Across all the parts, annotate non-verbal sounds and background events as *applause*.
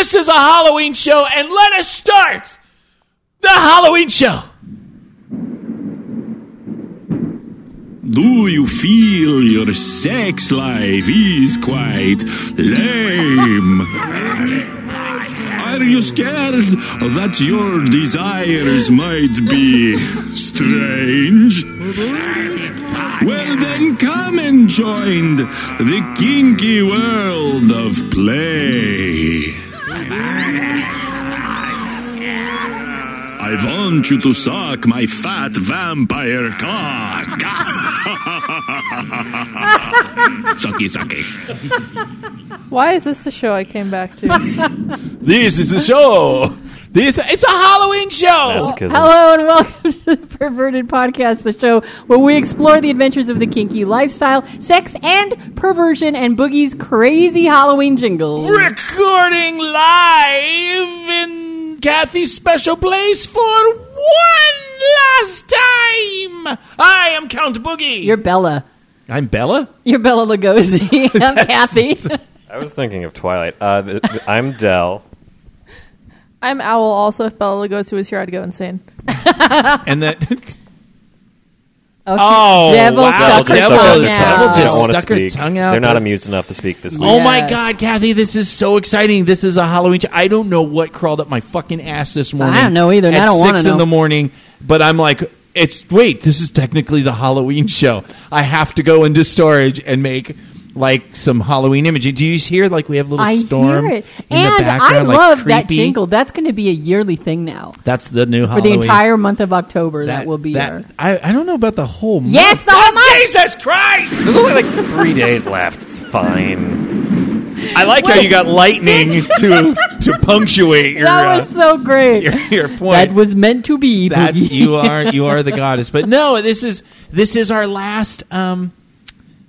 This is a Halloween show, and let us start the Halloween show. Do you feel your sex life is quite lame? Are you scared that your desires might be strange? Well, then come and join the kinky world of play. I want you to suck my fat vampire cock. *laughs* sucky, sucky. Why is this the show I came back to? This is the show. This it's a Halloween show. Hello and welcome to the Perverted Podcast, the show where we explore the adventures of the kinky lifestyle, sex, and perversion, and Boogie's crazy Halloween jingles. Recording live in Kathy's special place for one last time. I am Count Boogie. You're Bella. I'm Bella. You're Bela Lugosi. *laughs* I'm Kathy. *laughs* I was thinking of Twilight. Uh, th- th- I'm Dell. I'm Owl. Also, if Bela Lugosi was here, I'd go insane. And that *laughs* Oh, Oh, Devil wow. stuck her Devil- tongue Devil out. just They don't want to stuck her speak. tongue out. They're not amused enough to speak this week. Oh my Yes. God, Kathy, this is so exciting. This is a Halloween. Show. I don't know what crawled up my fucking ass this morning. I don't know either, and At I don't wanna six in know. the morning, but I'm like, it's wait. This is technically the Halloween show. I have to go into storage and make like some Halloween imaging. Do you hear like we have a little I storm hear it. in and the background? I like love that jingle. That's going to be a yearly thing now. That's the new Halloween. For Halloween. the entire month of October, that, will be that- I, I don't know about the whole month. Yes, the whole month! Jesus Christ! There's only like three days left. It's fine. I like how you got lightning to *laughs* to punctuate your That uh, was so great. your, your point. That was meant to be. that you are you are the *laughs* goddess. But no, this is this is our last um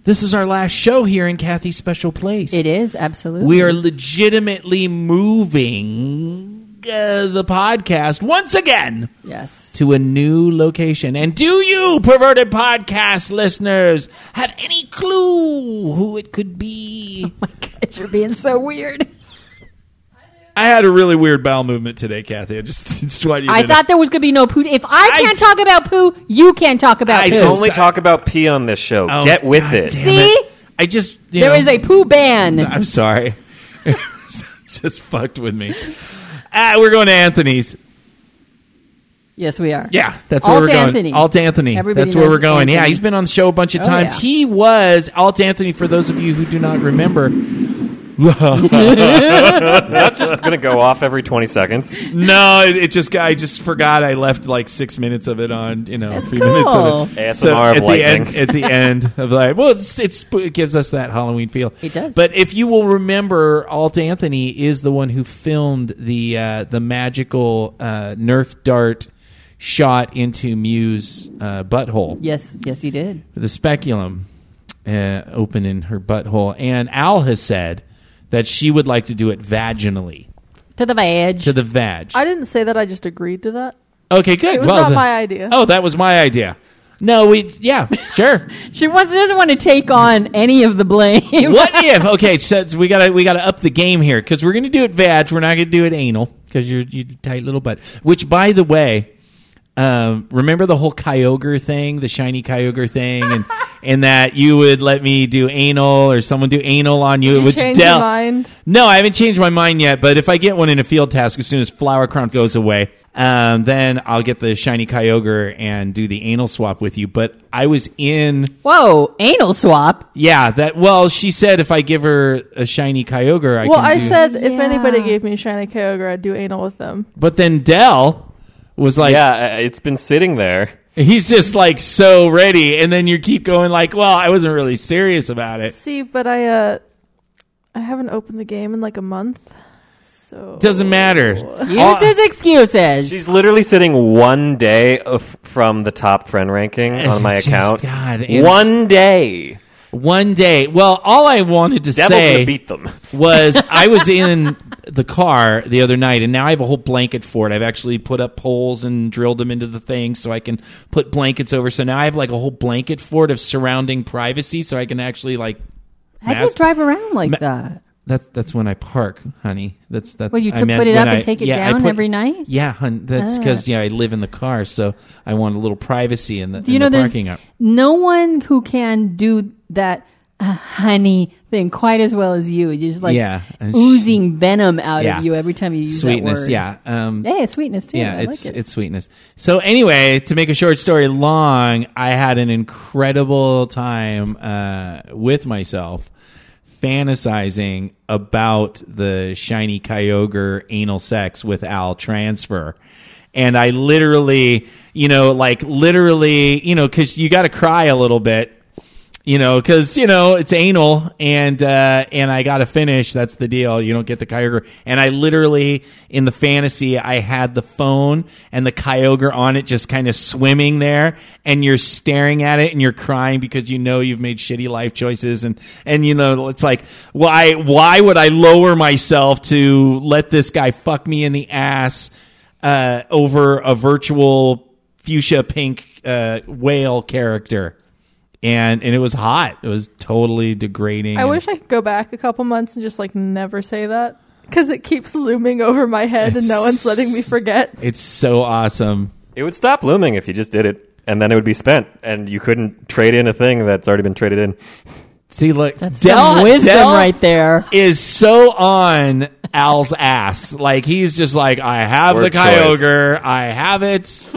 this is our last show here in Kathy's special place. It is absolutely. We are legitimately moving uh, the podcast once again yes. to a new location. And do you, perverted podcast listeners, have any clue who it could be? *laughs* Oh my God, you're being so weird. I had a really weird bowel movement today, Kathy. I just, *laughs* just want you I know. thought there was going to be no poo. If I I- can't talk about poo, you can't talk about I poo. just- Only talk about pee on this show. Oh, Get with God it. damn See? I just you There know, is a poo ban. *laughs* I'm sorry. *laughs* just fucked with me. Ah, we're going to Anthony's. yes, we are. Yeah, that's Alt where we're going. Anthony. Alt Anthony. Everybody that's where knows we're going. Yeah, he's been on the show a bunch of Oh, times. yeah. He was Alt Anthony. For those of you who do not remember, Is that just going to go off every 20 seconds? no, it, it just I just forgot I left like six minutes of it on. You know, a few cool. minutes of it. ASMR of at the end, at the end of like, well, it's, it's it gives us that Halloween feel. It does. But if you will remember, Alt Anthony is the one who filmed the uh, the magical uh, Nerf dart shot into Mew's uh, butthole. Yes, yes, he did. the speculum uh, open in her butthole. And Al has said that she would like to do it vaginally To the vag. to the vag. I didn't say that. I just agreed to that. okay, good. It was well, not then- my idea. Oh, that was my idea. No, we yeah, sure. *laughs* she wants, doesn't want to take on any of the blame. what *laughs* if? Okay, so we gotta we gotta up the game here because we're gonna do it vag. We're not gonna do it anal because you're you tight little butt. Which, by the way. Um, remember the whole Kyogre thing, the shiny Kyogre thing, and *laughs* and that you would let me do anal or someone do anal on you, Did you which change Del- your mind? No, I haven't changed my mind yet. But if I get one in a field task, as soon as Flower Crown goes away, um, then I'll get the shiny Kyogre and do the anal swap with you. But I was in, Whoa, anal swap. yeah, that. Well, she said if I give her a shiny Kyogre, I Well, can I do. said if Yeah. anybody gave me a shiny Kyogre, I'd do anal with them. but then Dell was like, yeah, uh, it's been sitting there. He's just like so ready, and then you keep going like, well, I wasn't really serious about it. See, but I uh, I haven't opened the game in like a month, so Doesn't matter. Uses excuses. She's literally sitting one day of, from the top friend ranking on my just- account. God, and- one day. One day. Well, all I wanted to Devil's say gonna beat them. *laughs* was I was *laughs* in the car the other night, and now I have a whole blanket for it. I've actually put up poles and drilled them into the thing so I can put blankets over. So now I have like a whole blanket for it of surrounding privacy, so I can actually like. How do you mas- drive around like Ma- that? That's that's when I park, honey. That's that's. Well, you I took- meant put it up and take it yeah, down put- every night? Yeah, hun. That's Ah. because yeah, I live in the car, so I want a little privacy in the, you in know, the parking lot. no one who can do that uh, honey thing quite as well as you. You're just like Yeah, oozing venom out Yeah. of you every time you use Sweetness, that word. yeah. Um, Hey, it's sweetness too. yeah, I it's like it. it's sweetness. So anyway, to make a short story long, I had an incredible time uh, with myself, fantasizing about the shiny Kyogre anal sex with Al transfer. And I literally, you know, like literally, you know, because you got to cry a little bit you know, because you know it's anal, and uh, and I got to finish. That's the deal. You don't get the Kyogre, and I literally in the fantasy I had the phone and the Kyogre on it, just kind of swimming there, and you're staring at it and you're crying because you know you've made shitty life choices, and and you know it's like why why would I lower myself to let this guy fuck me in the ass uh, over a virtual fuchsia pink uh, whale character? And and it was hot. It was totally degrading. I and- wish I could go back a couple months and just like never say that because it keeps looming over my head and no one's letting me forget. it's so awesome. It would stop looming if you just did it, and then it would be spent, and you couldn't trade in a thing that's already been traded in. See, look, That's Del, some wisdom Del right there. Is so on Al's ass. Like he's just like, I have Word the choice. Kyogre. I have it.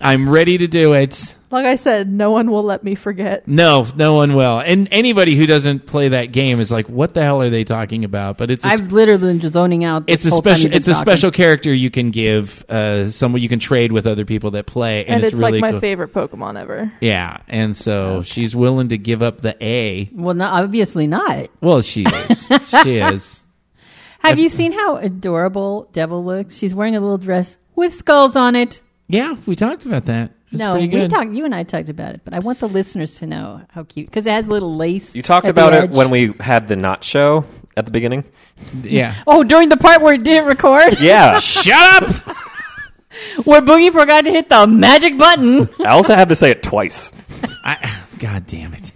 I'm ready to do it. Like I said, no one will let me forget. No, no one will. And anybody who doesn't play that game is like, what the hell are they talking about? But it's a I've literally been just zoning out. it's this a whole time special you've been it's a special character you can give uh someone you can trade with other people that play and, And, it's, really like my cool. favorite Pokemon ever. Yeah, and so she's willing to give up the A. Well, no, obviously not. Well, she is. she is. *laughs* Have you seen how adorable Devil looks? She's wearing a little dress with skulls on it. Yeah, we talked about that. It's no, pretty we talked. You and I talked about it, but I want the listeners to know how cute because it has little lace. You talked at the about it when we had the not show at the beginning. yeah. *laughs* Oh, during the part where it didn't record, *laughs* Yeah, Shut up. *laughs* where Boogie forgot to hit the magic button. I also had to say it twice. I, God damn it.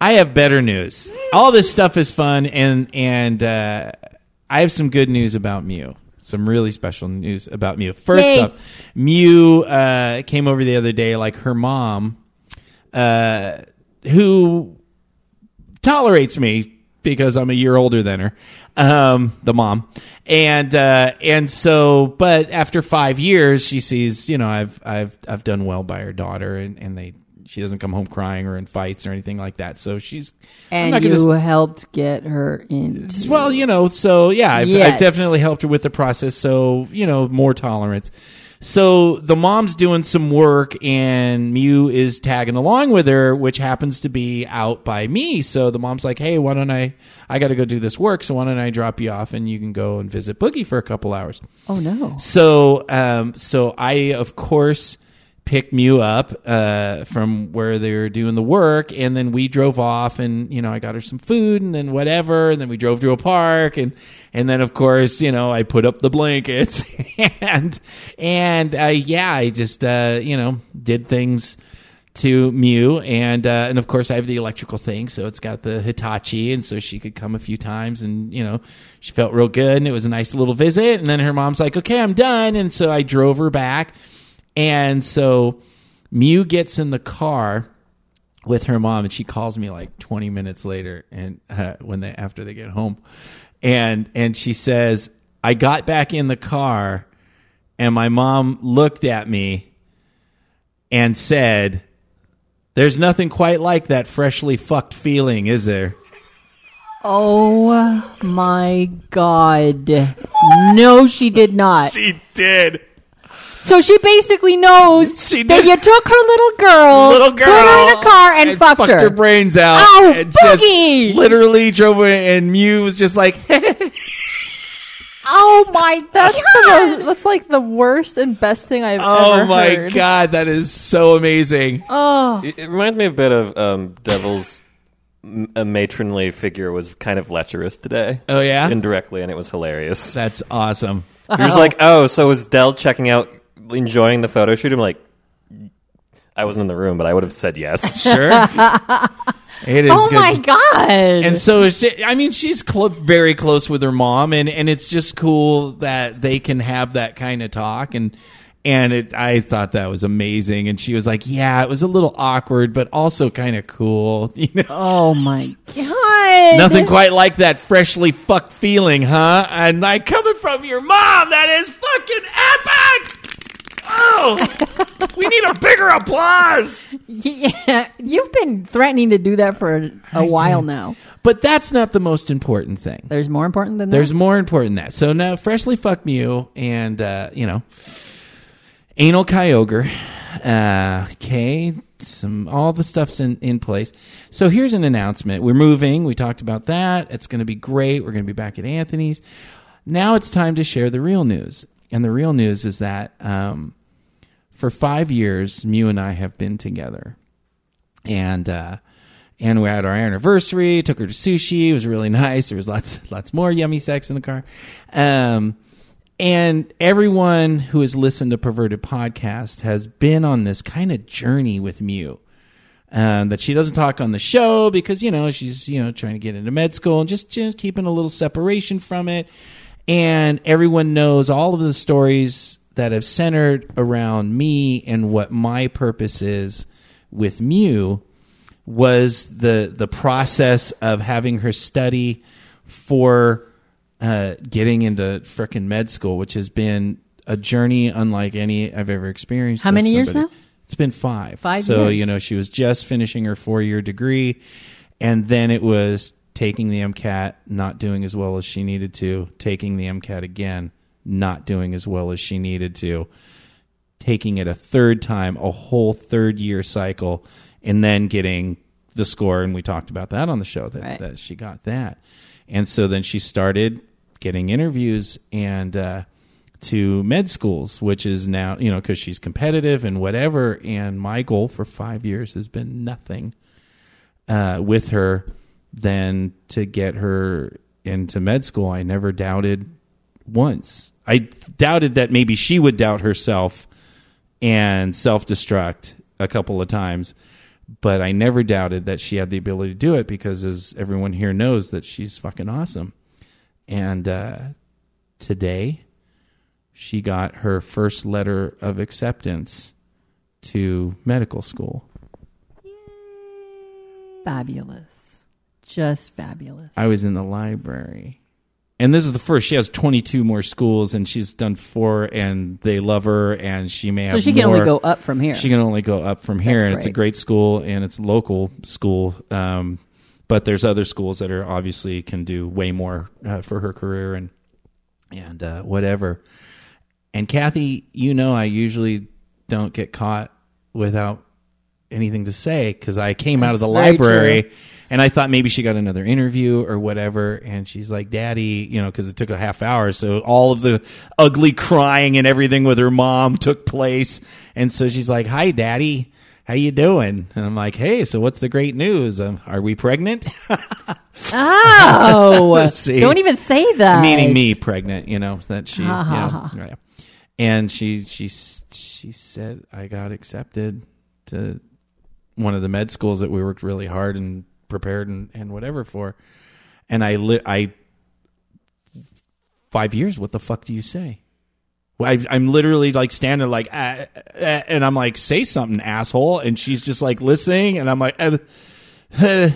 I have better news. All this stuff is fun, and and uh, I have some good news about Mew. Some really special news about Mew. First Yay. up, Mew uh, came over the other day. Like her mom, uh, who tolerates me because I'm a year older than her, um, the mom, and uh, and so, but after five years, she sees, you know, I've I've I've done well by her daughter, and and they she doesn't come home crying or in fights or anything like that. So she's And you helped get her into. well, you know, so yeah, I've, I've definitely helped her with the process. So you know, more tolerance. So the mom's doing some work, and Mew is tagging along with her, which happens to be out by me. So the mom's like, "Hey, why don't I? I got to go do this work. So why don't I drop you off, and you can go and visit Boogie for a couple hours." Oh no! So, um, so I of course picked Mew up uh, from where they were doing the work, and then we drove off, and you know I got her some food, and then whatever, and then we drove to a park, and and then of course you know I put up the blankets, *laughs* and and uh, yeah, I just uh, you know did things to Mew, and uh, and of course I have the electrical thing, so it's got the Hitachi, and so she could come a few times, and you know she felt real good, and it was a nice little visit. And then her mom's like, "Okay, I'm done," and so I drove her back, and so Mew gets in the car with her mom, and she calls me like 20 minutes later, and uh, when they after they get home, and and she says, "I got back in the car, and my mom looked at me." And said, there's nothing quite like that freshly fucked feeling, is there? Oh my god! No, she did not. She did. So she basically knows She that did. you took her little girl, Little girl. put her in a car, and, fucked, her. her brains out. Oh, and just Boogie! literally drove away, and Mew was just like, *laughs* Oh my! That's the most. That's like the worst and best thing I've ever seen. oh ever my heard. god, that is so amazing. Oh, It, it reminds me a bit of um, Devil's m- a matronly figure was kind of lecherous today. Oh, yeah? indirectly, and it was hilarious. That's awesome. You're just like, oh, so was Dell checking out, enjoying the photo shoot? I'm like, I wasn't in the room, but I would have said yes. *laughs* Sure. It is. oh good. my god! And so, she, I mean, she's cl- very close with her mom, and, and it's just cool that they can have that kind of talk. And and it, I thought that was amazing. And she was like, "Yeah, it was a little awkward, but also kind of cool." *laughs* You know, oh my god! nothing quite like that freshly fucked feeling, huh? And like coming from your mom, that is fucking epic. Oh, we need a bigger applause. Yeah, you've been threatening to do that for a, a while now. But that's not the most important thing. There's more important than There's that. more important than that. So now, freshly fuck Mew and uh, you know, anal kyogre. Uh, okay, some all the stuff's in in place. So here's an announcement. We're moving. We talked about that. It's going to be great. We're going to be back at Anthony's. Now it's time to share the real news. And the real news is that um, for five years, Mew and I have been together and uh, and we had our anniversary. Took her to sushi. It was really *laughs* nice. There was lots lots more yummy sex in the car. Um, and everyone who has listened to Perverted Podcast has been on this kind of journey with Mew. Um, that she doesn't talk on the show because you know she's you know trying to get into med school and just, just keeping a little separation from it. And everyone knows all of the stories that have centered around me and what my purpose is with Mew was the the process of having her study for uh, getting into frickin' med school, which has been a journey unlike any I've ever experienced. How many years now? It's been five. Five So years. you know she was just finishing her four year degree, and then it was taking the MCAT, not doing as well as she needed to, taking the MCAT again, not doing as well as she needed to, taking it a third time, a whole third year cycle, and then getting the score. And we talked about that on the show that, Right. that she got that. And so then she started getting interviews and uh, to med schools, which is now, you know, because she's competitive and whatever. And my goal for five years has been nothing uh, with her than to get her into med school. I never doubted once. I doubted that maybe she would doubt herself and self destruct a couple of times, but I never doubted that she had the ability to do it because, as everyone here knows, that she's fucking awesome. And uh, today, she got her first letter of acceptance to medical school. Fabulous, just fabulous. I was in the library. And this is the first. She has 22 more schools, and she's done four, and they love her, and she may so have So she can more. only go up from here. She can only go up from here, That's and it's a great. great school, and it's a local school. Um, but there's other schools that are obviously can do way more uh, for her career and and uh, whatever. And Kathy, you know, I usually don't get caught without anything to say because I came out of the library true. and I thought maybe she got another interview or whatever. And she's like, Daddy, you know, because it took a half hour. So all of the ugly crying and everything with her mom *laughs* took place. And so she's like, Hi, Daddy. How you doing? And I'm like, Hey, so what's the great news? Um, are we pregnant? oh, *laughs* See? don't even say that. meaning me pregnant you know that she you Ha, ha, know, and she she she said i got accepted to one of the med schools that we worked really hard and prepared and, and whatever for and i lit i five years what the fuck do you say well, I, I'm literally like standing like, uh, uh, and I'm like, say something, asshole. And she's just like listening, and I'm like, uh, uh,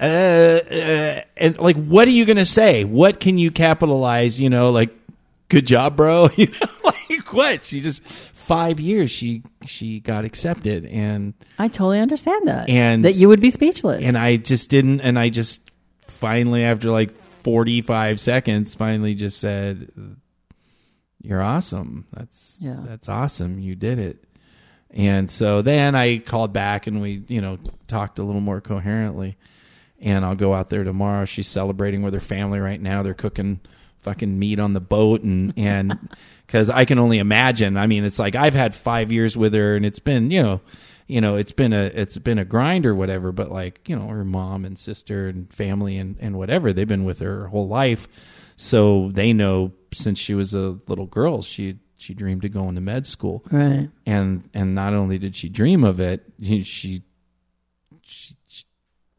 uh, and like, what are you gonna say? What can you capitalize? You know, like, good job, bro. *laughs* You know, *laughs* like what? She just five years. She she got accepted, and I totally understand that. And- that you would be speechless. and I just didn't, and I just finally after like 45 seconds, finally just said, "You're awesome. That's Yeah. that's awesome. You did it." And so then I called back and we, you know, talked a little more coherently. And I'll go out there tomorrow. She's celebrating with her family right now. They're cooking fucking meat on the boat and and *laughs* because I can only imagine. I mean, it's like I've had five years with her, and it's been you know, you know, it's been a it's been a grind or whatever. But like you know, her mom and sister and family and and whatever they've been with her her whole life, so they know since she was a little girl she she dreamed of going to med school right. and and not only did she dream of it she she, she, she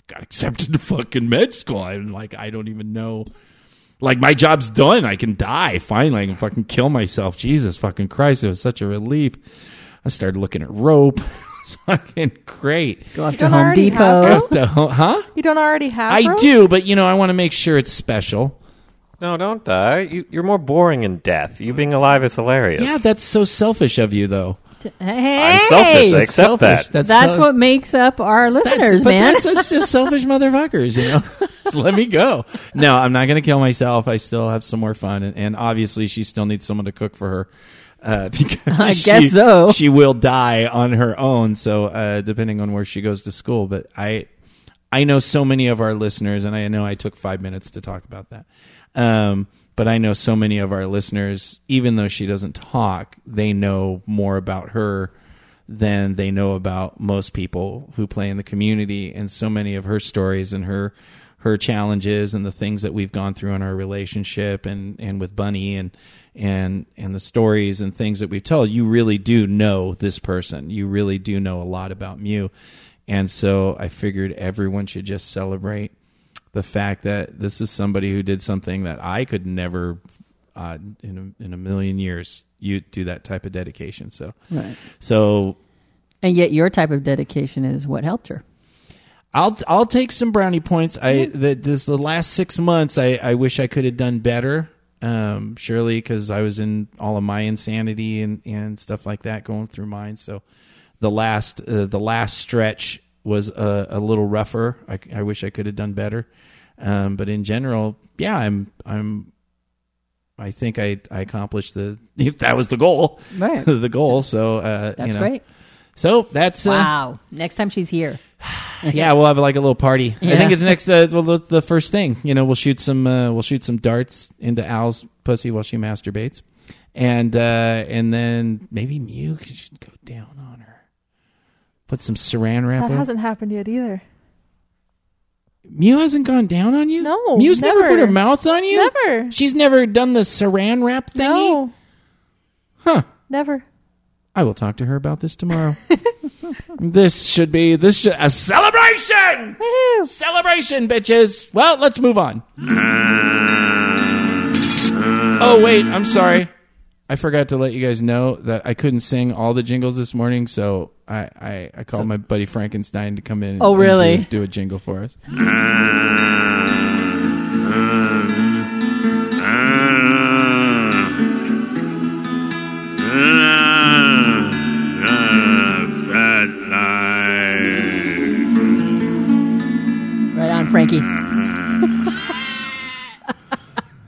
got accepted to fucking med school. I'm like, I don't even know. Like my job's done. I can die finally. I can fucking kill myself. Jesus fucking Christ! It was such a relief. I started looking at rope. *laughs* It's fucking great. Go up You to don't Home already have Depot. rope? The ho- huh? You don't already have I rope? do, but you know, I want to make sure it's special. No, don't die. You, you're more boring in death. You being alive is hilarious. Yeah, that's so selfish of you, though. Hey, I'm selfish. I accept selfish. that. That's, That's so- what makes up our listeners, but man. That's, that's just *laughs* selfish motherfuckers, you know. *laughs* just let me go. No, I'm not going to kill myself. I still have some more fun, and, and obviously, she still needs someone to cook for her. Uh, *laughs* because I she- guess so. She will die on her own. So, uh, depending on where she goes to school, but I, I know so many of our listeners, and I know I took five minutes to talk about that. Um, but I know so many of our listeners, even though she doesn't talk, they know more about her than they know about most people who play in the community. And so many of her stories and her her challenges and the things that we've gone through in our relationship and, and with Bunny and and and the stories and things that we've told, you really do know this person. You really do know a lot about Mew. And so I figured everyone should just celebrate the fact that this is somebody who did something that I could never uh, in a, in a million years you do that type of dedication. So Right. so And yet, your type of dedication is what helped her. I'll I'll take some brownie points. I that just the last six months. I I wish I could have done better. Um, surely because I was in all of my insanity and and stuff like that going through mine. So the last uh, the last stretch was a, a little rougher. I, I wish I could have done better. Um, but in general, yeah, I'm I'm. I think I I accomplished the *laughs* that was the goal. Right. *laughs* the goal. So uh, That's you know. great. So that's uh, Wow. Next time she's here. *sighs* yeah, we'll have like a little party. I think it's next. Uh, *laughs* well, the, the first thing, you know, we'll shoot some. Uh, we'll shoot some darts into Al's pussy while she masturbates, and uh, and then maybe Mew should go down on her. Put some Saran wrap. On. That on- hasn't happened yet either. Mew hasn't gone down on you. No, Mew's never, never. put her mouth on you. Never. She's never done the Saran wrap thingy. No, Huh. never. I will talk to her about this tomorrow. *laughs* this should be this should, a celebration. Woohoo. Celebration, bitches. Well, let's move on. Oh wait, I'm sorry. I forgot to let you guys know that I couldn't sing all the jingles this morning, so I I, I called my buddy Frankenstein to come in. Oh, and really? do, do a jingle for us. Right on, Frankie.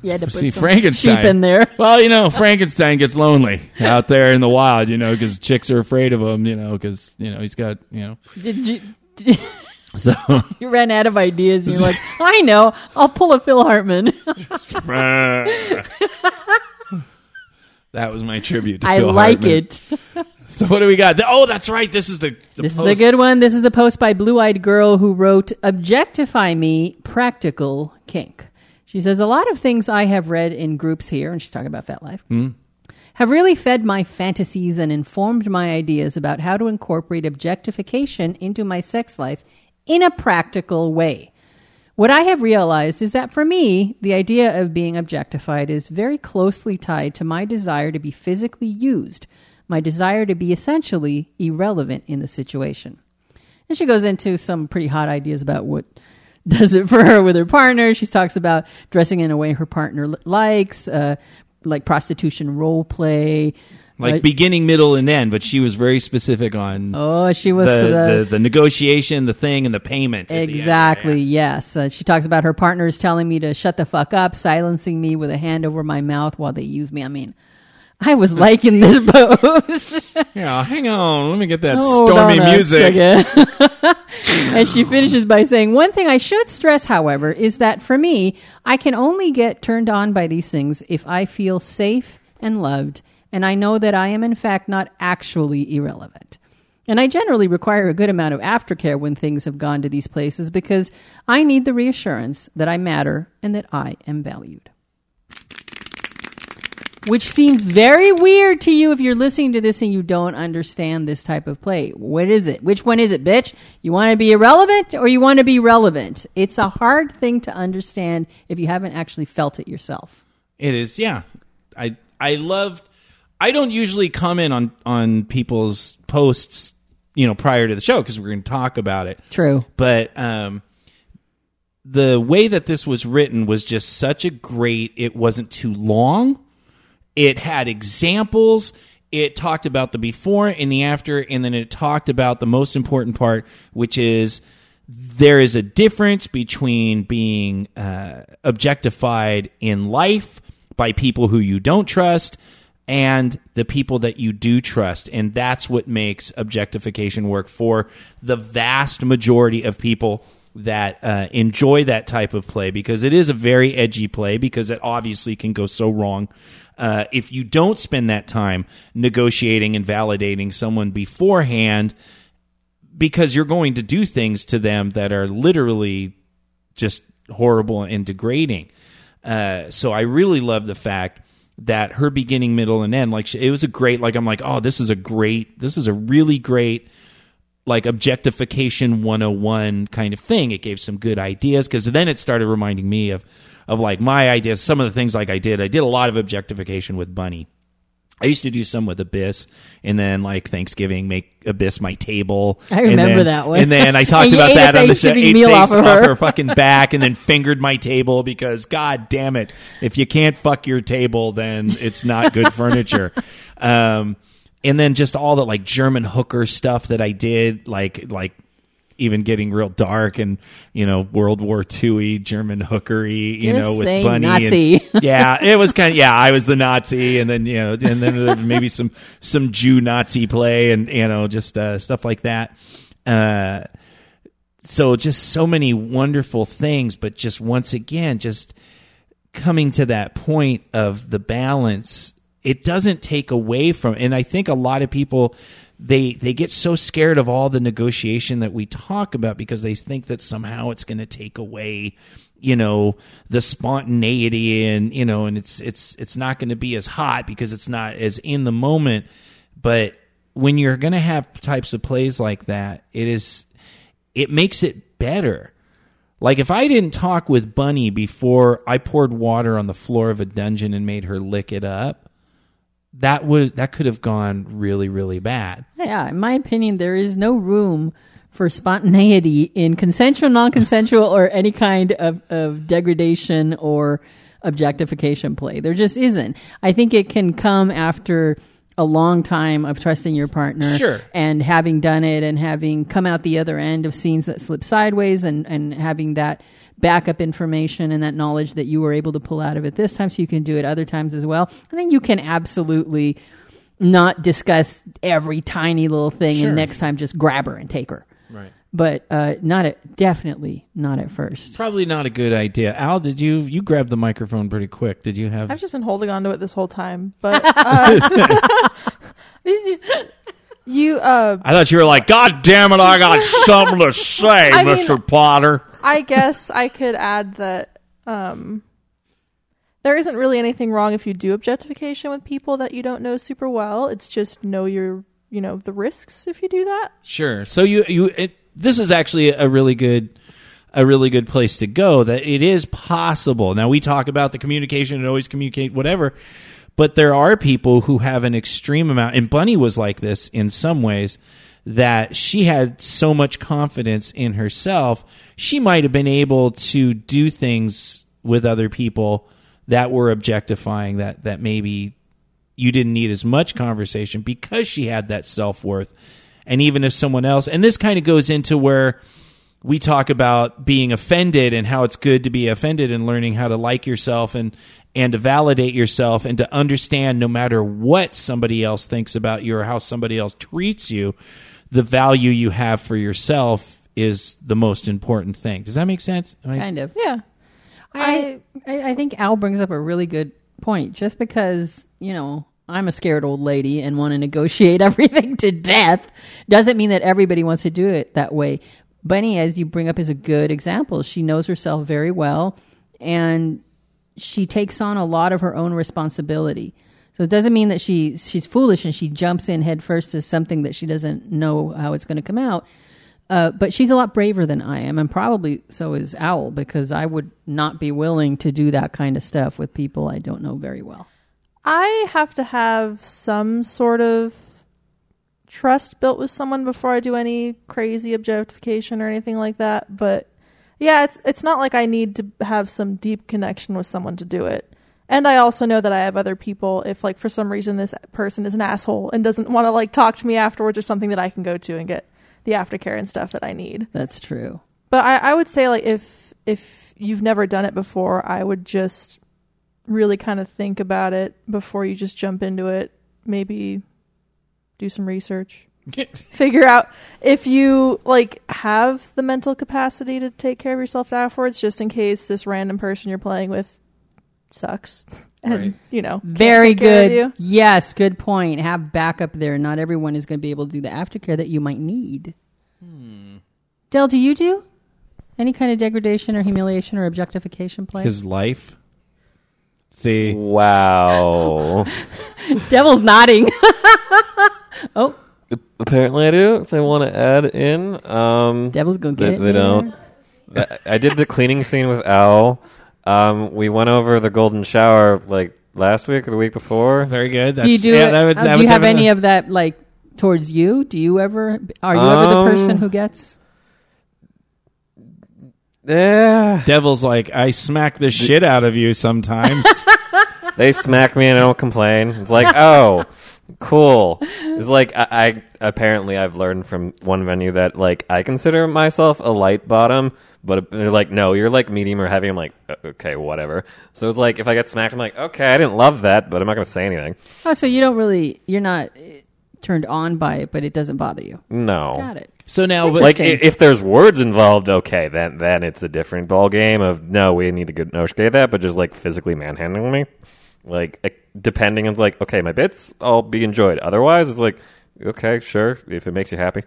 You had to put See some Frankenstein sheep in there. *laughs* Well, you know, Frankenstein gets lonely out there in the wild, you know, because chicks are afraid of him, you know, because you know he's got, you know, Did you? *laughs* Did, so *laughs* you ran out of ideas. And you're like, I know. I'll pull a Phil Hartman. that was my tribute. to I Phil like Hartman. it. So what do we got? Oh, that's right. This is the, the This post. is a good one. This is a post by Blue Eyed Girl who wrote, Objectify Me, Practical Kink. She says, A lot of things I have read in groups here, and she's talking about FetLife, hmm. have really fed my fantasies and informed my ideas about how to incorporate objectification into my sex life in a practical way. What I have realized is that for me, the idea of being objectified is very closely tied to my desire to be physically used, my desire to be essentially irrelevant in the situation. And she goes into some pretty hot ideas about what *laughs* does it for her with her partner. She talks about dressing in a way her partner li- likes, uh, like prostitution role play. like beginning, middle, and end. But she was very specific on oh, she was the, the, the the negotiation, the thing, and the payment. at the. Exactly. Yes. Uh, she talks about her partners telling me to shut the fuck up, silencing me with a hand over my mouth while they use me. I mean, I was liking this *laughs* pose. Yeah, hang on. Let me get that Hold stormy music. *laughs* *laughs* and she finishes by saying, One thing I should stress, however, is that for me, I can only get turned on by these things if I feel safe and loved, and I know that I am, in fact, not actually irrelevant. And I generally require a good amount of aftercare when things have gone to these places because I need the reassurance that I matter and that I am valued. Which seems very weird to you if you're listening to this and you don't understand this type of play. What is it? Which one is it, bitch? You want to be irrelevant or you want to be relevant? It's a hard thing to understand if you haven't actually felt it yourself. It is, yeah. I I loved. I don't usually comment on on people's posts, you know, prior to the show because we're going to talk about it. True. But um, the way that this was written was just such a great. It wasn't too long. It had examples. It talked about the before and the after, and then it talked about the most important part, which is there is a difference between being uh, objectified in life by people who you don't trust and the people that you do trust. And that's what makes objectification work for the vast majority of people that uh, enjoy that type of play because it is a very edgy play because it obviously can go so wrong. Uh, if you don't spend that time negotiating and validating someone beforehand, because you're going to do things to them that are literally just horrible and degrading. Uh, so I really love the fact that her beginning, middle, and end, like she, it was a great, like I'm like, oh, this is a great, this is a really great, like objectification 101 kind of thing. It gave some good ideas because then it started reminding me of, of like my ideas. Some of the things like I did, I did a lot of objectification with Bunny. I used to do some with Abyss, and then like Thanksgiving, make Abyss my table. I remember then- that one. And then I *laughs* talked about that on the show. Ate meal off of her. her fucking back, and then fingered my table because God damn it, if you can't fuck your table, then it's not good *laughs* furniture. Um, and then just all the like German hooker stuff that I did, like like even getting real dark and you know World War II German hookery, you Just know, with Bunny. Nazi. And, *laughs* yeah, it was kind of yeah. I was the Nazi, and then you know, and then maybe some some Jew Nazi play, and you know, just uh, stuff like that. Uh, so just so many wonderful things, but just once again, just coming to that point of the balance it doesn't take away from and i think a lot of people they they get so scared of all the negotiation that we talk about because they think that somehow it's going to take away you know the spontaneity and you know and it's it's it's not going to be as hot because it's not as in the moment. But when you're going to have types of plays like that it is it makes it better. Like if I didn't talk with Bunny before I poured water on the floor of a dungeon and made her lick it up, that would that could have gone really really bad. Yeah, in my opinion, there is no room for spontaneity in consensual, non-consensual, or any kind of, of degradation or objectification play. There just isn't. I think it can come after a long time of trusting your partner Sure. and having done it and having come out the other end of scenes that slip sideways and, and having that backup information and that knowledge that you were able to pull out of it this time so you can do it other times as well. And then you can absolutely not discuss every tiny little thing Sure. and next time just grab her and take her. Right. But uh, not at definitely not at first. Probably not a good idea. Al, did you you grabbed the microphone pretty quick? Did you have I've just been holding on to it this whole time, but *laughs* uh, *laughs* you. Uh, I thought you were like, God damn it, I got *laughs* something to say, I mean- Mr. Potter. I guess I could add that um, there isn't really anything wrong if you do objectification with people that you don't know super well. It's just know your, you know, the risks if you do that. Sure. So you you it, this is actually a really good a really good place to go that it is possible. Now we talk about the communication and always communicate whatever, but there are people who have an extreme amount and Bunny was like this in some ways that she had so much confidence in herself, she might have been able to do things with other people that were objectifying that that maybe you didn't need as much conversation because she had that self worth. And even if someone else, and this kind of goes into where we talk about being offended and how it's good to be offended and learning how to like yourself and and to validate yourself and to understand no matter what somebody else thinks about you or how somebody else treats you, the value you have for yourself is the most important thing. Does that make sense? Am I- Kind of. Yeah. I, I I think Al brings up a really good point. Just because you know I'm a scared old lady and want to negotiate *laughs* everything to death doesn't mean that everybody wants to do it that way. Bunny, as you bring up, is a good example. She knows herself very well, and she takes on a lot of her own responsibility. So it doesn't mean that she she's foolish and she jumps in headfirst to something that she doesn't know how it's going to come out. Uh, but she's a lot braver than I am, and probably so is Owl, because I would not be willing to do that kind of stuff with people I don't know very well. I have to have some sort of trust built with someone before I do any crazy objectification or anything like that. But yeah, it's it's not like I need to have some deep connection with someone to do it. And I also know that I have other people if like for some reason this person is an asshole and doesn't want to like talk to me afterwards or something that I can go to and get the aftercare and stuff that I need. That's true. But I, I would say like if if you've never done it before, I would just really kind of think about it before you just jump into it. Maybe do some research. *laughs* Figure out if you like have the mental capacity to take care of yourself afterwards, just in case this random person you're playing with sucks. *laughs* And Right. you know, Very take care of good. Yes, good point. Have backup there. Not everyone is going to be able to do the aftercare that you might need. Hmm. Del, do you do any kind of degradation or humiliation or objectification play? His life. See, Wow. *laughs* Devil's nodding. *laughs* oh, Apparently, I do. If they want to add in, um, Devil's gonna get they, it. they don't. I- I did the cleaning scene with Al. Um, we went over the golden shower like last week or the week before. very good. That's, Do you do yeah, it? that would- uh, that do you have any of that like towards you? Do you ever? Are you ever the Um, person who gets? Yeah, Devil's like, I smack the shit out of you sometimes. *laughs* they smack me and I don't complain. It's like, oh, cool. It's like I, I apparently I've learned from one venue that like I consider myself a light bottom, but they're like, no, you're like medium or heavy. I'm like, "Uh, okay, whatever. So it's like if I get smacked, I'm like, okay, I didn't love that, but I'm not gonna say anything. Oh, so you don't really. You're not uh, turned on by it, but it doesn't bother you. No. Got it. So now, but, Like if there's words involved, okay, then then it's a different ball game. Of no, we need to go negotiate that, but just like physically manhandling me, like depending, it's like okay, my bits, I'll be enjoyed. Otherwise, it's like okay, sure, if it makes you happy.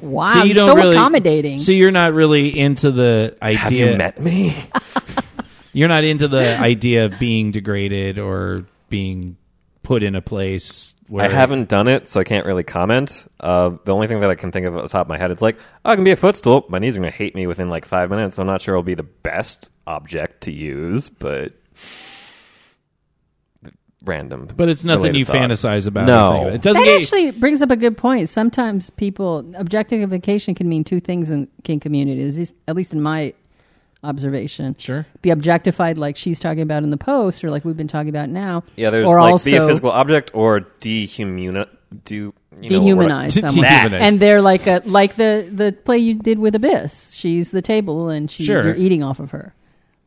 Wow, so you don't so really accommodating. So you're not really into the idea. Have you met me? *laughs* You're not into the idea of being degraded or being put in a place where I haven't done it, so I can't really comment. Uh, the only thing that I can think of at the top of my head, it's like, oh, I can be a footstool. My knees are going to hate me within like five minutes. I'm not sure it'll be the best object to use, but random. But it's nothing you thought. fantasize about. No. or it doesn't that get. actually brings up a good point. Sometimes people objectification can mean two things in kink communities, at least in my observation. Sure. Be objectified like she's talking about in the post, or like we've been talking about now. Yeah, there's or like also be a physical object or dehumanize. Do you know dehumanize To someone. dehumanize. And they're like a like the the play you did with Abyss. She's the table, and she Sure. you're eating off of her.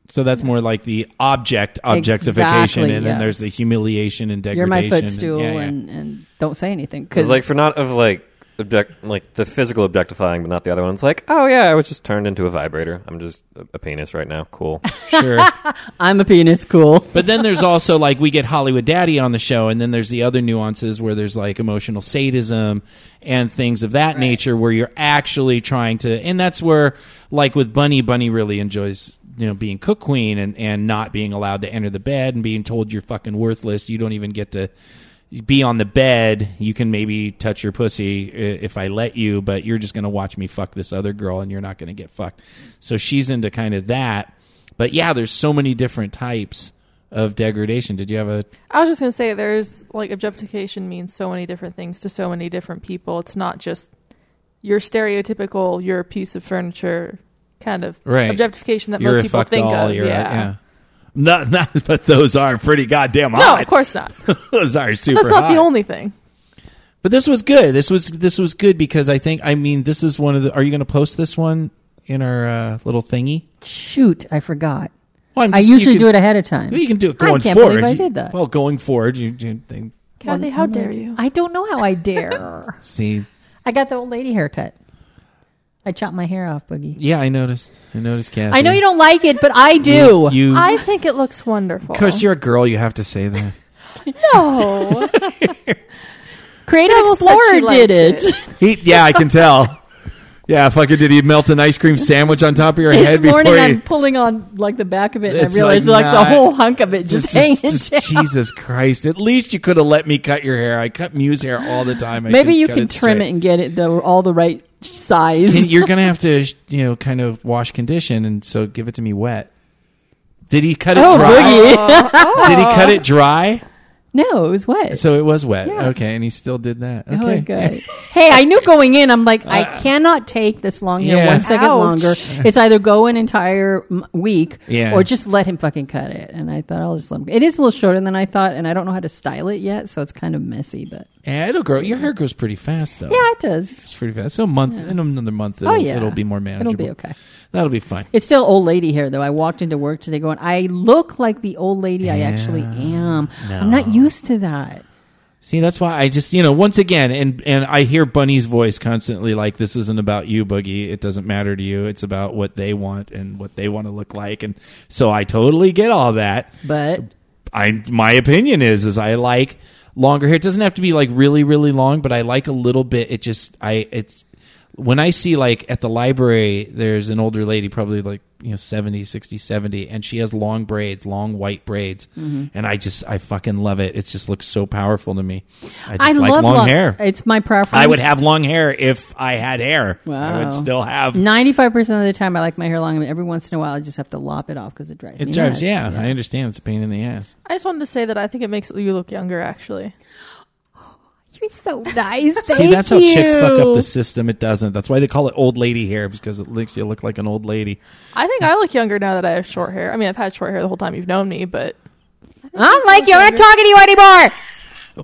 so that's more like the object objectification, Exactly, and then there's the humiliation and degradation. You're my and- footstool, yeah, yeah. and and don't say anything Because like for not of like object like the physical objectifying, but not the other one. It's like, oh yeah, I was just turned into a vibrator. I'm just a, a penis right now. Cool. *laughs* sure. *laughs* I'm a penis, cool. *laughs* But then there's also like we get Hollywood Daddy on the show, and then there's the other nuances where there's like emotional sadism and things of that nature, where you're actually trying to, and that's where like with Bunny, Bunny really enjoys you know being cuckquean and and not being allowed to enter the bed and being told you're fucking worthless. You don't even get to be on the bed. You can maybe touch your pussy if I let you, but you're just going to watch me fuck this other girl and you're not going to get fucked. So she's into kind of that. But yeah, there's so many different types of degradation. Did you have a I was just gonna say, there's like objectification means so many different things to so many different people. It's not just your stereotypical "you're a piece of furniture" kind of Right. objectification that you're most people think doll? of. You're a- yeah. Yeah. Not, not, *laughs* but those are pretty goddamn hot. No, of course not. *laughs* those are super That's not hot. the only thing. But this was good. This was this was good because I think I mean this is one of the. Are you going to post this one in our uh, little thingy? Shoot, I forgot. Well, I'm I usually can- do it ahead of time. You can do it I going can't forward. believe I did that. Well, going forward, you, you think, Kathy, how dare you? I don't know how I dare. *laughs* see. I got the old lady haircut. I chopped my hair off, Boogie. Yeah, I noticed. I noticed, Kathy. I know you don't like it, but I do. You, I think it looks wonderful. because you're a girl, you have to say that. *laughs* no, *laughs* Creative Devil said she Explorer did likes it. it. *laughs* he, yeah, I can tell. Yeah, fucking did he melt an ice cream sandwich on top of your head This before morning, you? I'm pulling on like the back of it, and I It's realized like like, the whole hunk of it just, Just, hanging just, down. Jesus Christ! At least you could have let me cut your hair. I cut Mew's hair all the time. I Maybe should you cut can trim straight. it and get it the all the right size. Can- you're gonna have to, you know, kind of wash condition, and so give it to me wet. Did he cut it oh, dry? boogie! Oh. Did he cut it dry? No, it was wet. So it was wet. Yeah. Okay, and he still did that. Oh, Okay, good. *laughs* hey, I knew going in. I'm like, I cannot take this long hair Uh, yeah. one second Ouch. longer. *laughs* It's either go an entire week, Yeah. or just let him fucking cut it. And I thought I'll just let him. It is a little shorter than I thought, and I don't know how to style it yet, so it's kind of messy. But Yeah, it'll grow. Your hair grows pretty fast, though. yeah, it does. it's pretty fast. So a month, in another month, it'll, oh yeah, it'll be more manageable. It'll be okay. That'll be fine. It's still old lady hair though. I walked into work today going, I look like the old lady I actually am. I'm not used to that. See, that's why I just, you know, once again, and and I hear Bunny's voice constantly like, "This isn't about you, Boogie. It doesn't matter to you. It's about what they want and what they want to look like." And so I totally get all that. But I my opinion is is I like longer hair. It doesn't have to be like really really long, but I like a little bit. It just I it's when I see like at the library there's an older lady probably like you know 70 60 70 and she has long braids long white braids Mm-hmm. and i just i fucking love it it just looks so powerful to me i just I like love long, hair It's my preference. i would have long hair if i had hair i would still have Ninety-five percent of the time, I like my hair long. and Every once in a while, I just have to lop it off because it drives it me drives nuts. yeah, i understand it's a pain in the ass I just wanted to say that I think it makes you look younger. Actually, You're so nice. See, Thank that's how chicks fuck up the system. It doesn't. That's why they call it old lady hair because it makes you look like an old lady. I think I look younger now that I have short hair. I mean, I've had short hair the whole time you've known me, but I'm like you. I'm not talking to you anymore. *laughs*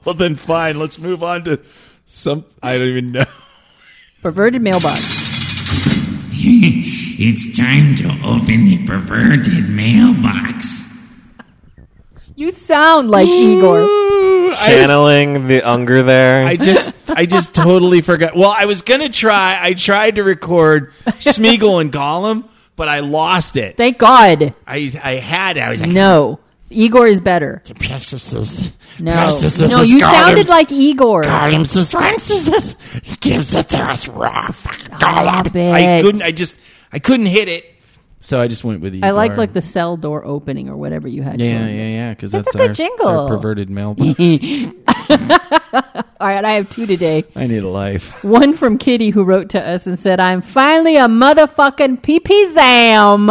Well, then fine. Let's move on to some. I don't even know. Perverted mailbox. it's time to open the perverted mailbox. You sound like Igor. I, Channeling the Unger there. I just, I just totally forgot. Well, I was gonna try. I tried to record Smeagol and Gollum, but I lost it. Thank God. I, I had. it. I was like, No, Igor is better. Princesses. No, Princesses no, you Gollum's- sounded like Igor. Gollum's is princesses. He gives it to us raw. Ah, Stop Gollum. it. I couldn't. I just, I couldn't hit it. So I just went with. Igor. I like like the cell door opening or whatever you had. Yeah, going. yeah, yeah. Because That's that's, a good our, that's jingle. our perverted mail. *laughs* All right, I have two today. I need a life. One from Kitty who wrote to us and said, "I'm finally a motherfucking PP zam."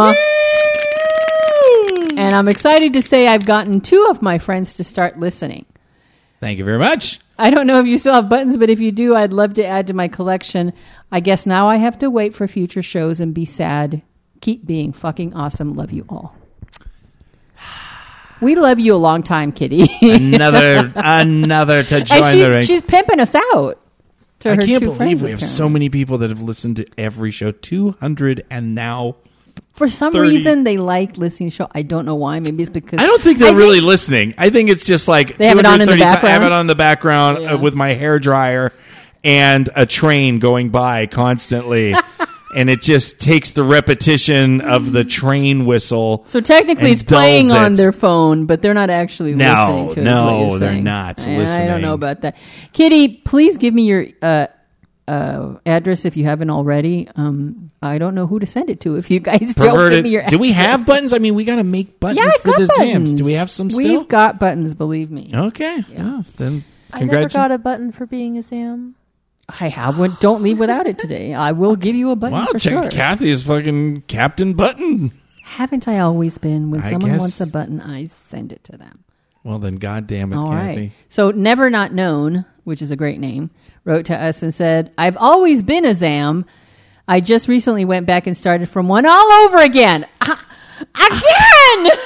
And I'm excited to say I've gotten two of my friends to start listening. Thank you very much. I don't know if you still have buttons, but if you do, I'd love to add to my collection. I guess now I have to wait for future shows and be sad. Keep being fucking awesome. Love you all. We love you a long time, Kitty. Another, *laughs* another to join and the she's, ring. she's pimping us out. To I can't believe friends, we have so many people that have listened to every show. Two hundred and now. For some 30. reason, they like listening to show. I don't know why. Maybe it's because I don't think they're I really listening. I think it's just like They have it on in the 230 ti- I have it on the background Yeah. uh, with my hair dryer and a train going by constantly, *laughs* and it just takes the repetition of the train whistle. So technically, it's playing dulls on their phone, but they're not actually No, listening to it. no, what they're saying. not I, I don't know about that. Kitty, please give me your uh, uh, address if you haven't already. Um, I don't know who to send it to. If you guys *laughs* don't give me your Address. Do we have buttons? I mean, we got to make buttons Yeah, for the buttons. Zams. Do we have some We've got buttons. Believe me, Okay. Yeah. then I never got a button for being a Zam. I have one. Don't leave without it today. I will give you a button Wow, for check sure. Kathy's fucking Captain Button. Haven't I always been? When I someone guess- wants a button, I send it to them. Well, then, God damn it, All right. Kathy. So Never Not Known, which is a great name, wrote to us and said, I've always been a Zam. I just recently went back and started from one all over again. *laughs* Again!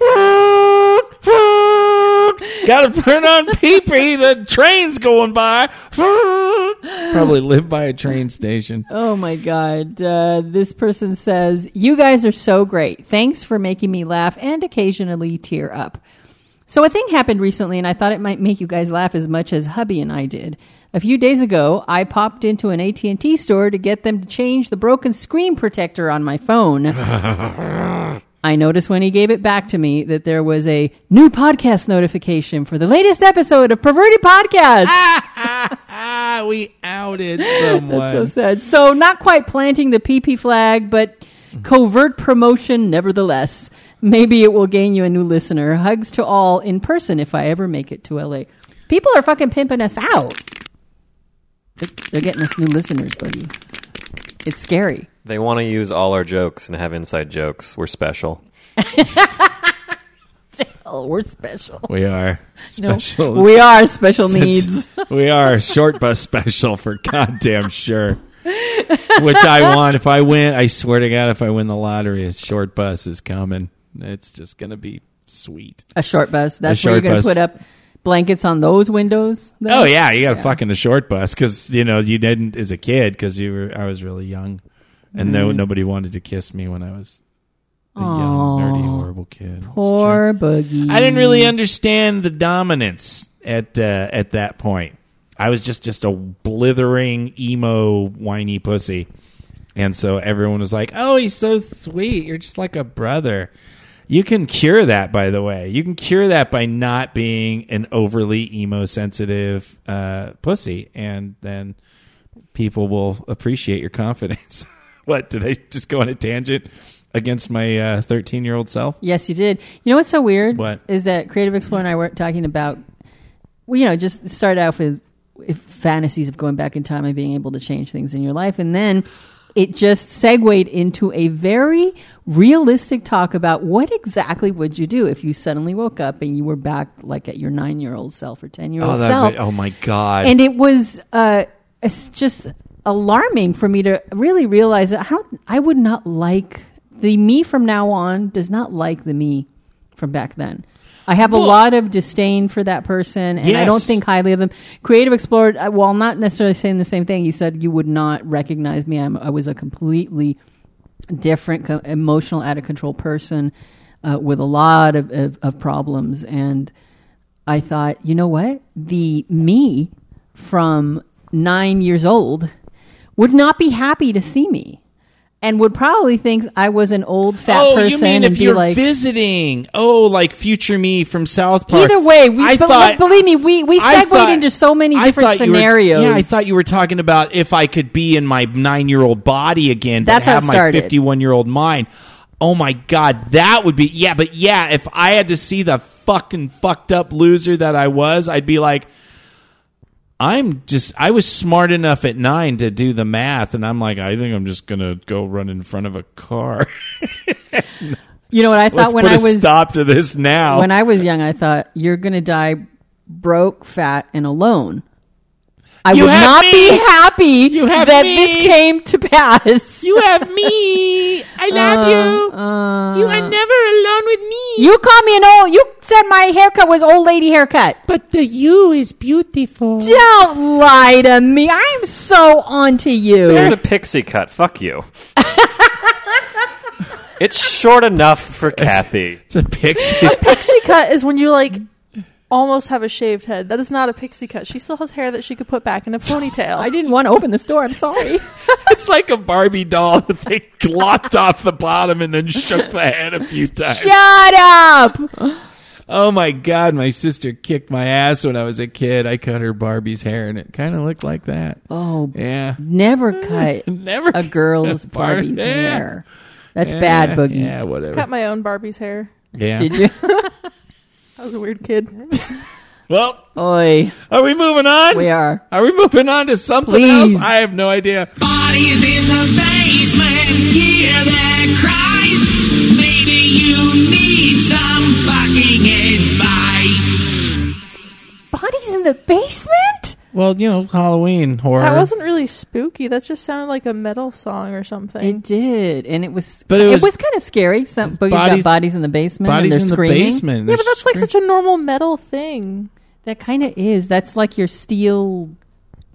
*laughs* *laughs* Got to put on pee pee. The train's going by. Probably live by a train station. oh my God. Uh, this person says, You guys are so great. Thanks for making me laugh and occasionally tear up. So a thing happened recently, and I thought it might make you guys laugh as much as hubby and I did. A few days ago, I popped into an AT&T store to get them to change the broken screen protector on my phone. *laughs* I noticed when he gave it back to me that there was a new podcast notification for the latest episode of Perverted Podcast. *laughs* we outed someone. That's so sad. So not quite planting the PP flag, but covert promotion nevertheless. Maybe it will gain you a new listener. Hugs to all in person if I ever make it to LA. People are fucking pimping us out. They're- They're getting us new listeners, buddy. It's scary. They want to use all our jokes and have inside jokes. We're special. *laughs* Oh, we're special. we are No, special. we are special needs. *laughs* we are short bus special for goddamn sure. Which I want. If I win, I swear to God, if I win the lottery, a short bus is coming. It's just gonna be sweet. A short bus. That's A where you're short going to put up blankets on those windows. though? Oh yeah, you got to fucking a short bus because you know you didn't as a kid because you were I was really young, and no nobody wanted to kiss me when I was a young nerdy horrible kid. It's. Poor boogie. I didn't really understand the dominance at uh, at that point. I was just just a blithering emo whiny pussy, and so everyone was like, "Oh, he's so sweet. You're just like a brother." You can cure that, by the way. You can cure that by not being an overly emo sensitive uh, pussy, and then people will appreciate your confidence. *laughs* what did I just go on a tangent against my thirteen year old self? Yes, you did. You know what's so weird? What? is that Creative Explorer and I were talking about? Well, you know, just start out with fantasies of going back in time and being able to change things in your life, and then it just segued into a very realistic talk about what exactly would you do if you suddenly woke up and you were back like at your nine year old self or ten year old Oh, self. vi- oh my god! and it was uh, it's just alarming for me to really realize that how I would not like the me from now on does not like the me from back then. I have a lot of disdain for that person, and I don't think highly of them. Creative Explorer, uh, while not necessarily saying the same thing, he said you would not recognize me. I'm, I was a completely different, co- emotional, out of control person uh, with a lot of, of, of problems. And I thought, you know what? The me from nine years old would not be happy to see me and would probably think I was an old fat oh, person you mean if you're like, visiting? Oh, like future me from South Park. Either way, we, I but, thought, believe me, we, we segued thought- into so many different you were- scenarios. yeah, I thought you were talking about if I could be in my nine year old body again, but That's have my fifty one year old mind. Oh my god, that would be yeah, but yeah, if I had to see the fucking fucked up loser that I was, I'd be like. I'm just I was smart enough at nine to do the math and I'm like, I think I'm just gonna go run in front of a car. *laughs* You know what I thought Let's when I was stop to this now. when I was young, I thought you're going to die broke, fat, and alone. I You would not me. be happy You have that me. this came to pass. you have me. *laughs* I love you. Uh, you are never alone with me. you call me an old. You said my haircut was old lady haircut. But the you is beautiful. Don't lie to me. I'm so onto you. It's a pixie cut. Fuck you. *laughs* it's short enough for Kathy. It's a pixie. A pixie cut is when you like almost have a shaved head. That is not a pixie cut. She still has hair that she could put back in a ponytail. I didn't want to open this door. I'm sorry. *laughs* it's like a Barbie doll that they lopped off the bottom and then shook the head a few times. Shut up. Oh my god, my sister kicked my ass when I was a kid. I cut her Barbie's hair and it kind of looked like that. Oh, Yeah. never cut *laughs* Never a girl's cut Bar- Barbie's Yeah. hair. That's Yeah, bad, Boogie. Yeah, whatever. cut my own Barbie's hair. yeah. Did you? *laughs* I was a weird kid. *laughs* Well, Oi, are we moving on? we are. Are we moving on to something Please. else? I have no idea. Bodies in the basement, hear their cries. Maybe you need some fucking advice. Bodies in the basement? Well, you know, Halloween horror. That wasn't really spooky. That just sounded like a metal song or something. It did, and it was. But it it was- was, kind of scary. Some Boogie's bodies- got bodies in the basement. bodies and they're in screaming. the basement. yeah, They're but that's like such a normal metal thing. That kind of is. That's like your steel.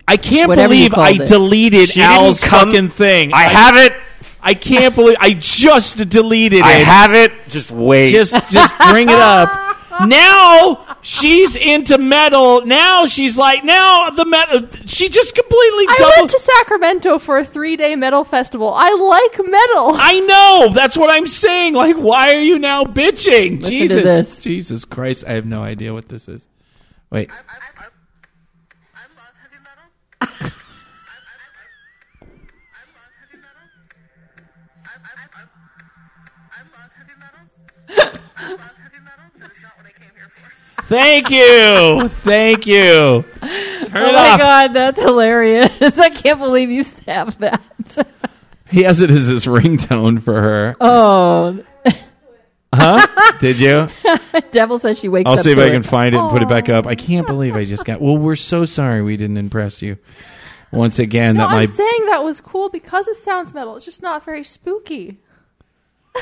I can't believe I it. deleted She Al's come- fucking thing. I have it. I can't believe I just deleted it. I have it. Just wait. just just bring it up. *laughs* Now she's into metal. Now she's like now the metal. She just completely I doubled. went to Sacramento for a three day metal festival. I like metal. I know. That's what I'm saying. Like, why are you now bitching? Listen to Jesus, this. Jesus Christ! I have no idea what this is. Wait, I, I, I Thank you. Thank you. Turn Oh it my off. god, that's hilarious! *laughs* I can't believe you have that. He has it as his ringtone for her. Oh, Huh? *laughs* Did you? Devil says she wakes I'll up. see if to I it. can find it and put it back up. I can't believe I just got. Well, we're so sorry we didn't impress you. Once again, No, that my I'm saying that was cool because it sounds metal. It's just not very spooky. *laughs*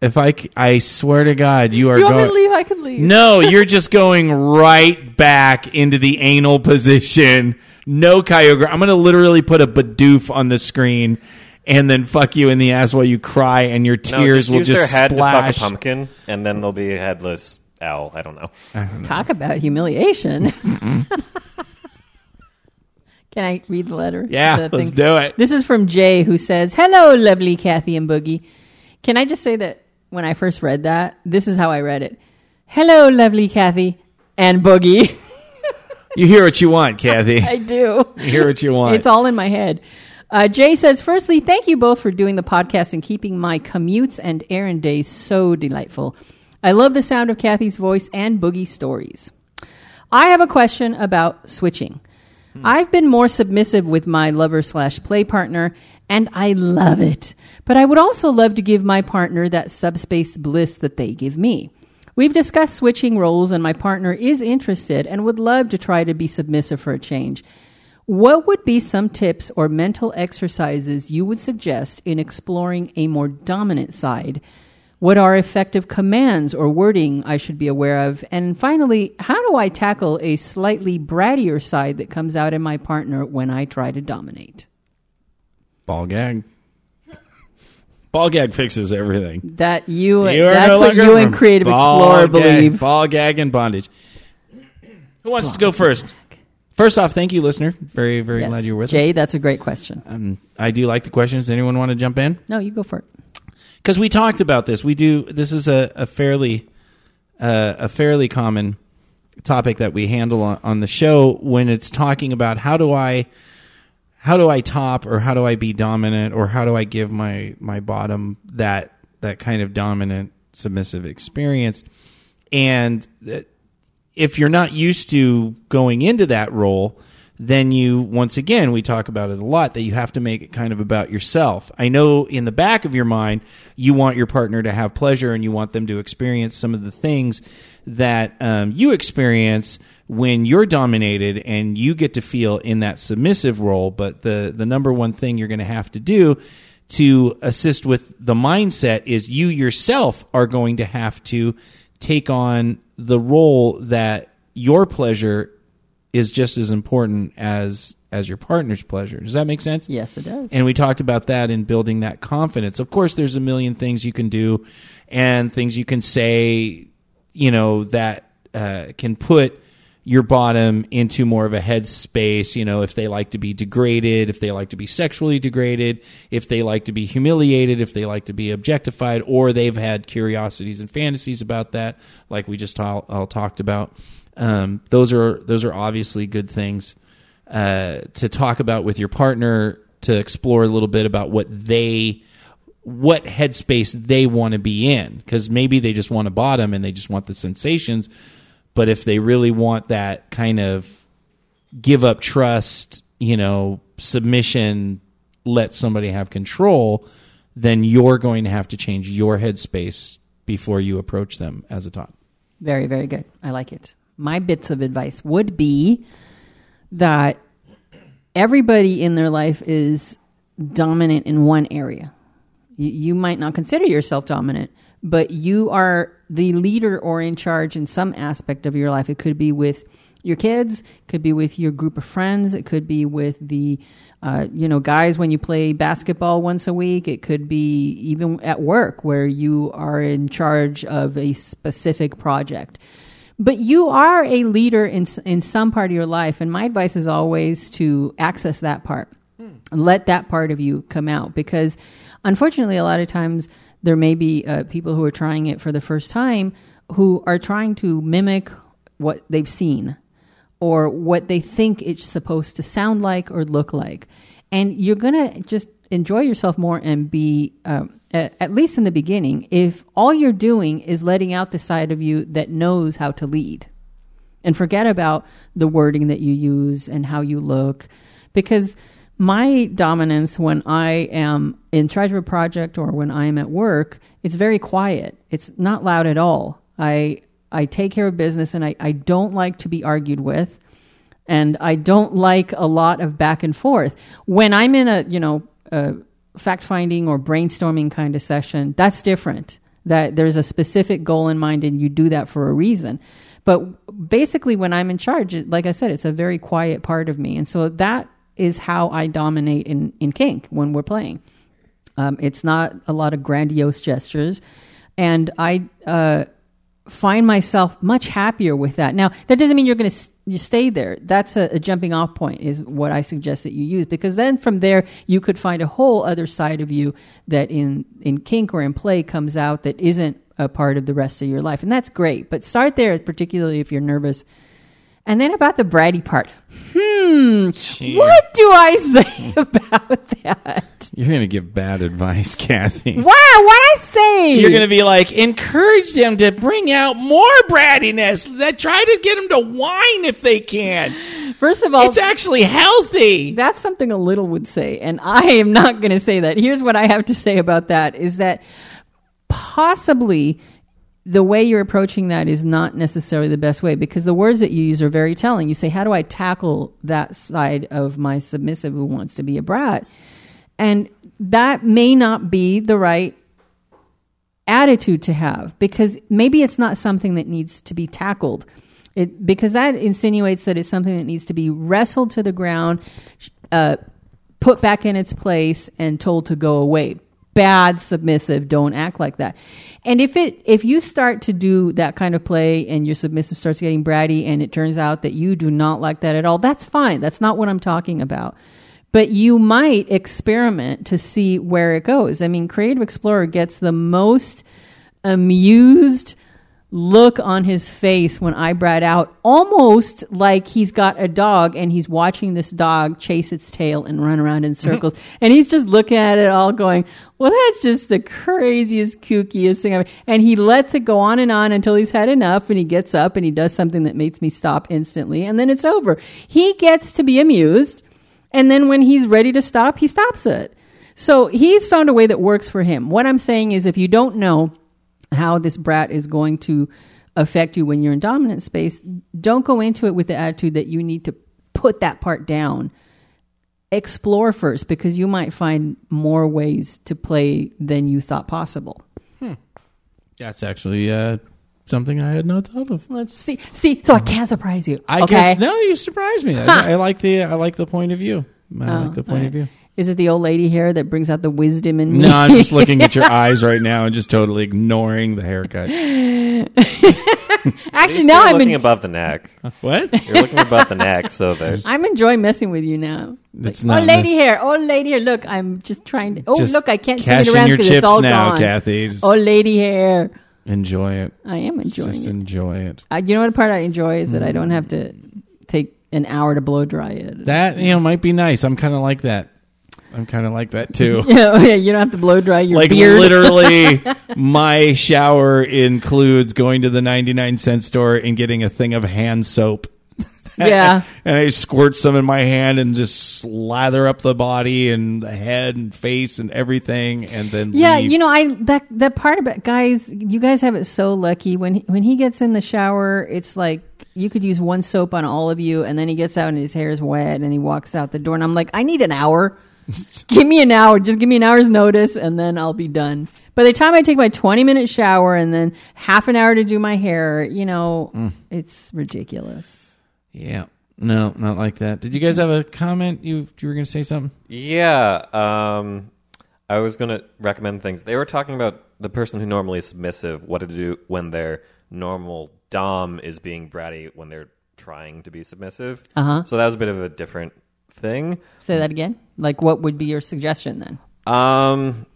if I c- I swear to God, you are Do you want me going. to leave? I can leave. No, you're just going right back into the anal position. No Kyogre. I'm going to literally put a Bidoof on the screen and then fuck you in the ass while you cry and your No, tears just will use just their head splash. to fuck a pumpkin, and then they'll be a headless owl. I don't know. Talk about humiliation. *laughs* Can I read the letter? Yeah, The let's thing? do it. This is from Jay, who says, "Hello, lovely Kathy and Boogie. Can I just say that when I first read that, this is how I read it. Hello, lovely Kathy and Boogie. *laughs* You hear what you want, Kathy. *laughs* I do. You hear what you want. It's all in my head. Uh, Jay says, firstly, thank you both for doing the podcast and keeping my commutes and errand days so delightful. I love the sound of Kathy's voice and Boogie stories. I have a question about switching. I've been more submissive with my lover slash play partner, and I love it. But I would also love to give my partner that subspace bliss that they give me. We've discussed switching roles, and my partner is interested and would love to try to be submissive for a change. What would be some tips or mental exercises you would suggest in exploring a more dominant side? What are effective commands or wording I should be aware of? And finally, how do I tackle a slightly brattier side that comes out in my partner when I try to dominate? Ball gag. Ball gag fixes everything. That you, You are that's no what longer you and Creative ball Explorer gag- believe. Ball gag and bondage. Who wants to go first? First off, thank you, listener. Very, very Yes. glad you're with Jay, that's a great question. Um, I do like the questions. Anyone want to jump in? No, you go for it. Because we talked about this. We do. This is a, a fairly, uh, a fairly common topic that we handle on, on the show when it's talking about how do I, how do I top or how do I be dominant or how do I give my my bottom that that kind of dominant submissive experience, and if you're not used to going into that role, then you once again we talk about it a lot that you have to make it kind of about yourself. I know in the back of your mind you want your partner to have pleasure and you want them to experience some of the things that um, you experience when you're dominated and you get to feel in that submissive role. But the the number one thing you're going to have to do to assist with the mindset is you yourself are going to have to take on the role that your pleasure is just as important as as your partner's pleasure. Does that make sense? Yes, it does. And we talked about that in building that confidence. Of course, there's a million things you can do and things you can say, you know, that uh, can put your bottom into more of a headspace. You know, if they like to be degraded, if they like to be sexually degraded, if they like to be humiliated, if they like to be objectified, or they've had curiosities and fantasies about that, like we just all, all talked about. Um, those are those are obviously good things uh, to talk about with your partner to explore a little bit about what they what headspace they want to be in because maybe they just want a bottom and they just want the sensations but if they really want that kind of give up trust you know submission let somebody have control then you're going to have to change your headspace before you approach them as a top Very, very good. I like it. My bits of advice would be that everybody in their life is dominant in one area. You, you might not consider yourself dominant, but you are the leader or in charge in some aspect of your life. It could be with your kids, it could be with your group of friends, it could be with the uh, you know guys when you play basketball once a week. It could be even at work where you are in charge of a specific project. But you are a leader in in some part of your life, and my advice is always to access that part let that part of you come out because unfortunately a lot of times there may be uh, people who are trying it for the first time who are trying to mimic what they've seen or what they think it's supposed to sound like or look like. And you're going to just enjoy yourself more and be um, at, at least in the beginning, if all you're doing is letting out the side of you that knows how to lead. And forget about the wording that you use and how you look because my dominance when i am in charge of a project or when i am at work it's very quiet. It's not loud at all. I i take care of business and i, I don't like to be argued with and i don't like a lot of back and forth. When i'm in a you know a fact finding or brainstorming kind of session that's different. That there's a specific goal in mind and you do that for a reason. But basically, when I'm in charge, like I said, it's a very quiet part of me. And so that is how I dominate in, in kink when we're playing. Um, it's not a lot of grandiose gestures. And I uh, find myself much happier with that. Now, that doesn't mean you're going to you stay there. That's a, a jumping off point, is what I suggest that you use, because then from there you could find a whole other side of you that in in kink or in play comes out that isn't a part of the rest of your life, and that's great. But start there, particularly if you're nervous. And then about the bratty part. Hmm. What do I say *laughs* about that? You're going to give bad advice, *laughs* Kathy. Wow, what I say? You're going to be like, encourage them to bring out more brattiness. That try to get them to whine if they can. First of all, It's actually healthy. That's something a little would say, and *laughs* I am not going to say that. Here's what I have to say about that: is that possibly the way you're approaching that is not necessarily the best way because the words that you use are very telling. You say, "How do I tackle that side of my submissive who wants to be a brat?" And that may not be the right attitude to have because maybe it's not something that needs to be tackled. It, because that insinuates that it's something that needs to be wrestled to the ground, uh, put back in its place, and told to go away. Bad submissive, don't act like that. And if it if you start to do that kind of play and your submissive starts getting bratty and it turns out that you do not like that at all, that's fine. That's not what I'm talking about but you might experiment to see where it goes. I mean, Creative Explorer gets the most amused look on his face when I brat out, almost like he's got a dog and he's watching this dog chase its tail and run around in mm-hmm. circles. and he's just looking at it all going, well, that's just the craziest, kookiest thing ever. And he lets it go on and on until he's had enough and he gets up and he does something that makes me stop instantly and then it's over. He gets to be amused and then when he's ready to stop, he stops it. So he's found a way that works for him. What I'm saying is, if you don't know how this brat is going to affect you when you're in dominant space, don't go into it with the attitude that you need to put that part down. Explore first because you might find more ways to play than you thought possible. That's actually uh, something I had not thought of. Let's see. See, so I can't surprise you. I okay? guess no, you surprised me. *laughs* I, I like the I like the point of view. I Oh, like the point all of view. Is it the old lady hair that brings out the wisdom in me? No, I'm just looking at your *laughs* eyes right now and just totally ignoring the haircut. *laughs* Actually, You're now I'm looking in, above the neck. What? You're looking above the neck, so *laughs* there's. I'm enjoying messing with you now. It's oh, not lady miss- hair. Oh, lady hair. Look, I'm just trying to. Oh, Just look, I can't spin cash it in around your because it's chips all now, gone. Kathy. Just Oh, lady hair. enjoy it. I am enjoying it. Just it. enjoy it. Uh, you know what part I enjoy is that I don't have to take an hour to blow dry it. That you know might be nice. I'm kind of like that. I'm kind of like that *laughs* too. yeah, oh, yeah, you don't have to blow dry your like beard. literally *laughs* my shower includes going to the 99 cent store and getting a thing of hand soap *laughs* yeah. and i squirt some in my hand and just slather up the body and the head and face and everything and then Yeah, leave. you know, I that that part about guys, you guys have it so lucky when he, when he gets in the shower, it's like you could use one soap on all of you, and then he gets out and his hair is wet, and he walks out the door, and I'm like, I need an hour. *laughs* give me an hour, just give me an hour's notice, and then I'll be done. By the time I take my 20 minute shower and then half an hour to do my hair, you know, Mm. it's ridiculous. yeah no not like that did you guys have a comment you you were gonna say something Yeah, um, I was going to recommend things. They were talking about the person who normally is submissive, what to do when their normal dom is being bratty when they're trying to be submissive. Uh-huh. So that was a bit of a different thing. Say that again. Like, what would be your suggestion then? Um,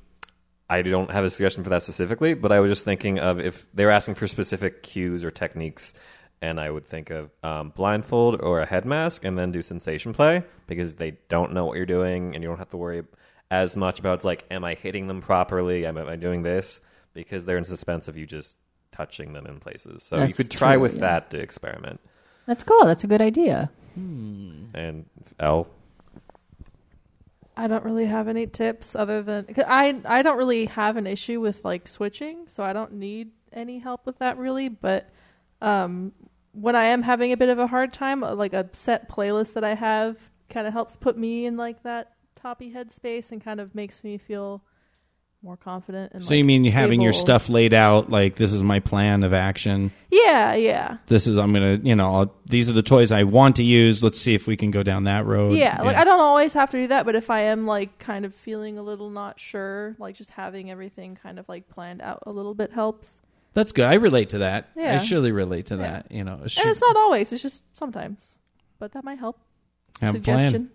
I don't have a suggestion for that specifically, but I was just thinking of if they were asking for specific cues or techniques, and I would think of um, blindfold or a head mask, and then do sensation play because they don't know what you're doing, and you don't have to worry as much about it's like, am I hitting them properly? Am I doing this? Because they're in suspense of you just touching them in places. So you could try true, with yeah. that to experiment. That's cool. That's a good idea. And L, I don't really have any tips other than I I don't really have an issue with like switching, so I don't need any help with that really. But um, when I am having a bit of a hard time, uh, like a set playlist that I have kind of helps put me in like that toppy headspace and kind of makes me feel more confident. And So you mean having your stuff laid out like this is my plan of action. Yeah, yeah. This is I'm gonna you know I'll, these are the toys I want to use. Let's see if we can go down that road. Yeah, like I don't always have to do that, but if I am like kind of feeling a little not sure, like just having everything kind of like planned out a little bit helps. That's good. I relate to that. yeah. I surely relate to Yeah. that. You know, And it's not always; it's just sometimes. But that might help. Have a plan. suggestion.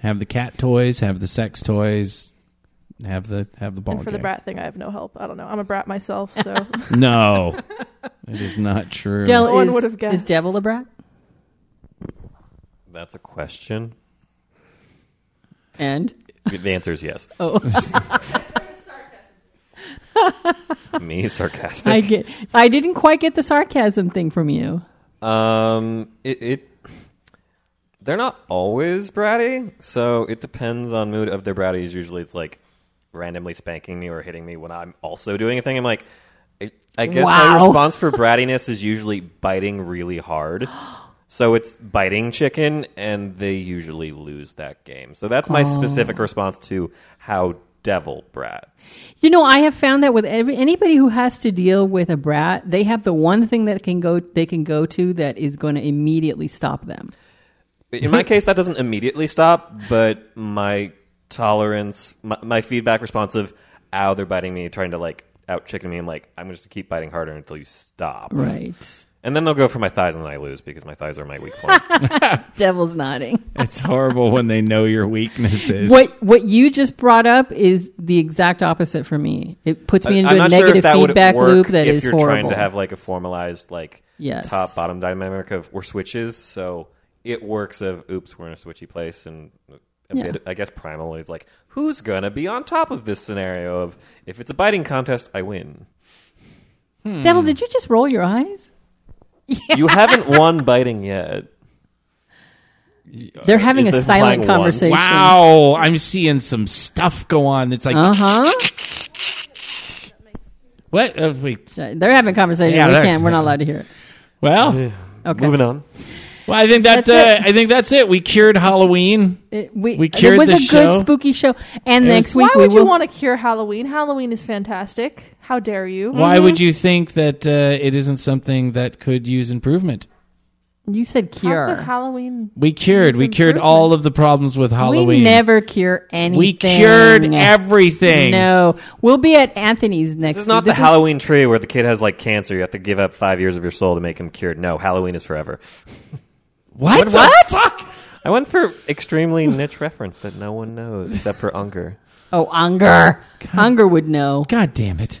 have the cat toys, have the sex toys, have the have the ball And for the brat thing, I have no help. I don't know. I'm a brat myself, so *laughs* *laughs* No, it is not true. Del No one would have is guessed. Devil a brat? that's a question. And The answer is yes. oh, *laughs* Me sarcastic. I get. I didn't quite get the sarcasm thing from you. Um, it, it they're not always bratty, so it depends on mood of their bratties. Usually, it's like randomly spanking me or hitting me when I'm also doing a thing. I'm like, I, I guess my response for *laughs* brattiness is usually biting really hard. *gasps* So it's biting chicken, and they usually lose that game. So that's my specific oh. response to how devil brat. You know, I have found that with every, anybody who has to deal with a brat, they have the one thing that can go they can go to that is going to immediately stop them. In my case, that doesn't immediately stop, but my tolerance, my, my feedback response of, ow, they're biting me, trying to like out chicken me, I'm like, I'm just gonna keep biting harder until you stop. Right. And then they'll go for my thighs and then I lose because my thighs are my weak point. *laughs* *laughs* Devil's nodding. It's horrible when they know your weaknesses. What what you just brought up is the exact opposite for me. It puts me into I'm a not sure negative that would feedback work loop that if is you're horrible. trying to have like a formalized like Yes. top bottom dynamic of or switches. So it works of oops, we're in a switchy place and a Yeah. bit I guess primal is like who's gonna be on top of this scenario of if it's a biting contest, I win. Devil, did you just roll your eyes? You haven't *laughs* won biting yet. They're having Is a silent implying one? conversation. wow, I'm seeing some stuff go on. It's like Uh huh. what? Uh, wait. They're having a conversation. Yeah, we can't. We're not allowed to hear it. Well, Okay. Moving on. Well, I think that That's uh, I think that's it. We cured Halloween. It- we, We it was a show. good spooky show. And It next was- week Why would we you want to cure Halloween? Halloween is fantastic. How dare you? Why Mm-hmm. would you think that uh, it isn't something that could use improvement? you said How cure. could Halloween? We cured. We cured all of the problems with Halloween. We never cure anything. We cured everything. No, we'll be at Anthony's next. This is not week. the Halloween tree where the kid has like cancer. You have to give up five years of your soul to make him cured. No, Halloween is forever. *laughs* What? What? the fuck? I went for extremely niche reference that no one knows except for Unger. Oh, Unger. Unger would know. God damn it!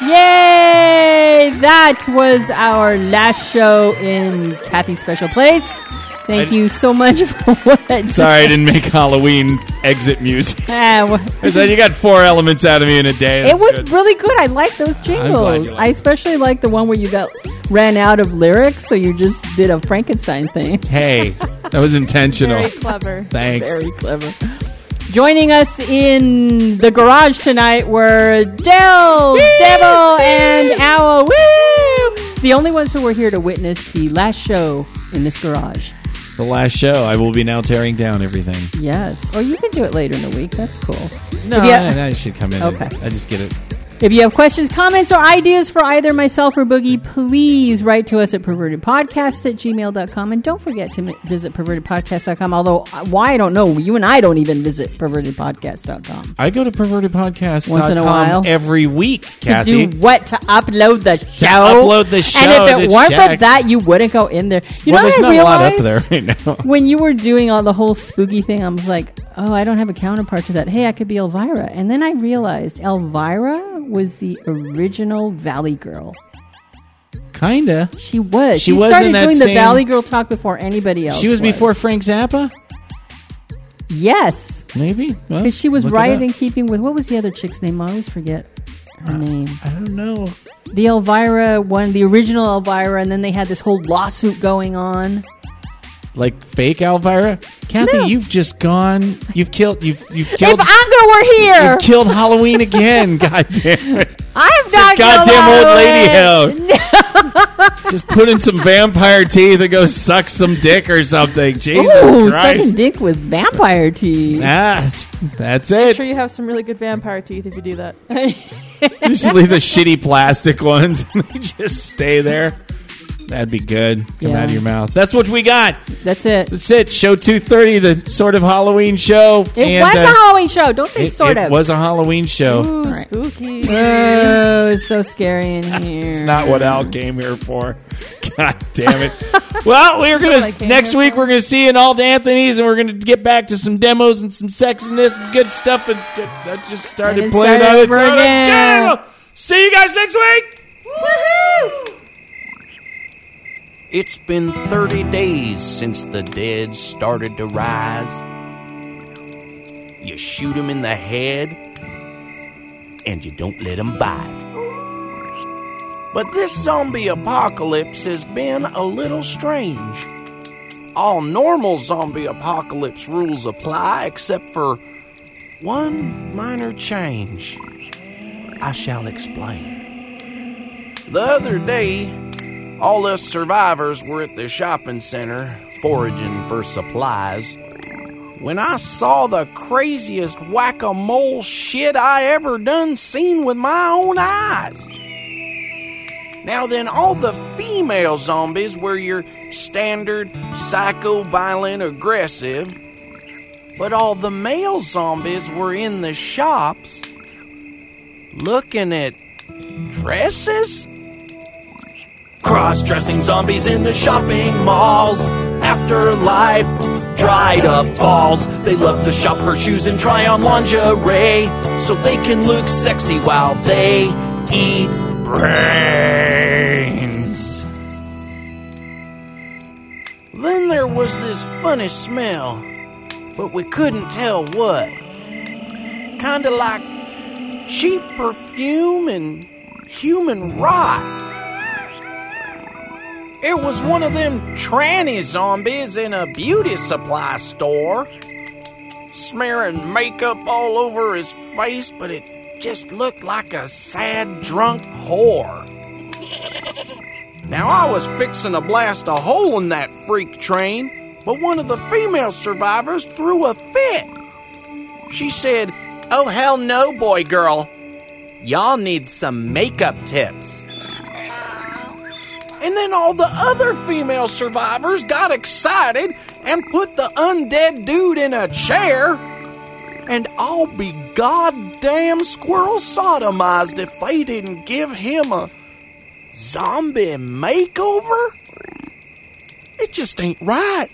Yay! That was our last show in Kathy's special place. Thank I- you so much *laughs* for what. Sorry, I didn't make Halloween exit music. *laughs* Ah, said you got four elements out of me in a day. it was good. really good. I like those jingles. I especially like the one where you got ran out of lyrics, so you just did a Frankenstein thing. *laughs* Hey, that was intentional. Very clever. Thanks. Very clever. Joining us in the garage tonight were Del, Devil, and Owl. Woo! The only ones who were here to witness the last show in this garage. The last show, I will be now tearing down everything. Yes. Or you can do it later in the week. That's cool. No, If you- I, I should come in. Okay. I just get it. If you have questions, comments, or ideas for either myself or Boogie, please write to us at pervertedpodcast at gmail.com. And don't forget to visit pervertedpodcast.com. Although, uh, why, I don't know. You and I don't even visit pervertedpodcast.com. I go to pervertedpodcast.com Once in a while. every week, To Kathy. do what? To upload the show? upload the show, And if it weren't check. for that, you wouldn't go in there. You well, know there's not a lot up there *laughs* right now. when you were doing all the whole spooky thing, I was like, oh, I don't have a counterpart to that. Hey, I could be Elvira. And then I realized Elvira was the original Valley Girl. Kinda. She was. She She, was started in that doing the same- Valley Girl talk before anybody else. She was before Frank Zappa. Yes, Maybe Well, because she was look it right up. in keeping with what was the other chick's name? I always forget her uh, name. I don't know. The Elvira one, the original Elvira, and then they had this whole lawsuit going on. Like fake Elvira. Kathy, No. you've just gone. You've killed. You've you've If killed. Unger were here, You've killed Halloween again. *laughs* God damn it. I'm not goddamn old lady Halloween. *laughs* Just put in some vampire teeth and go suck some dick or something. Jesus Ooh, Christ. sucking dick with vampire teeth. That's, that's I'm it. sure you have some really good vampire teeth if you do that. You just leave the shitty plastic ones and they just stay there. *laughs* That'd be good. Come Yeah. out of your mouth. That's what we got. That's it. That's it. Show 230, the sort of Halloween show. It And, was uh, a Halloween show. Don't say it, sort it of. It was a Halloween show. Ooh, right. spooky. Oh, it's so scary in *laughs* here. It's not what Al came here for. *laughs* God damn it. *laughs* well, we're gonna next week for. we're gonna see you in all Anthony's and we're gonna get back to some demos and some sexiness and good stuff and that just started playing started on its over own again. again. See you guys next week. It's been 30 days since the dead started to rise. You shoot 'em in the head, and you don't let 'em bite. But this zombie apocalypse has been a little strange. All normal zombie apocalypse rules apply except for one minor change. I shall explain. The other day, all us survivors were at the shopping center foraging for supplies when I saw the craziest whack a mole shit I ever done seen with my own eyes. Now, then, all the female zombies were your standard psycho, violent, aggressive, but all the male zombies were in the shops looking at dresses? Cross dressing zombies in the shopping malls. Afterlife, dried up balls. They love to shop for shoes and try on lingerie so they can look sexy while they eat brains. Then there was this funny smell, but we couldn't tell what. Kinda like cheap perfume and human rot. It was one of them tranny zombies in a beauty supply store. Smearing makeup all over his face, but it just looked like a sad drunk whore. Now I was fixing to blast a hole in that freak train, but one of the female survivors threw a fit. She said, Oh hell no, boy girl. Y'all need some makeup tips. And then all the other female survivors got excited and put the undead dude in a chair. And I'll be goddamn squirrel sodomized if they didn't give him a zombie makeover. It just ain't right.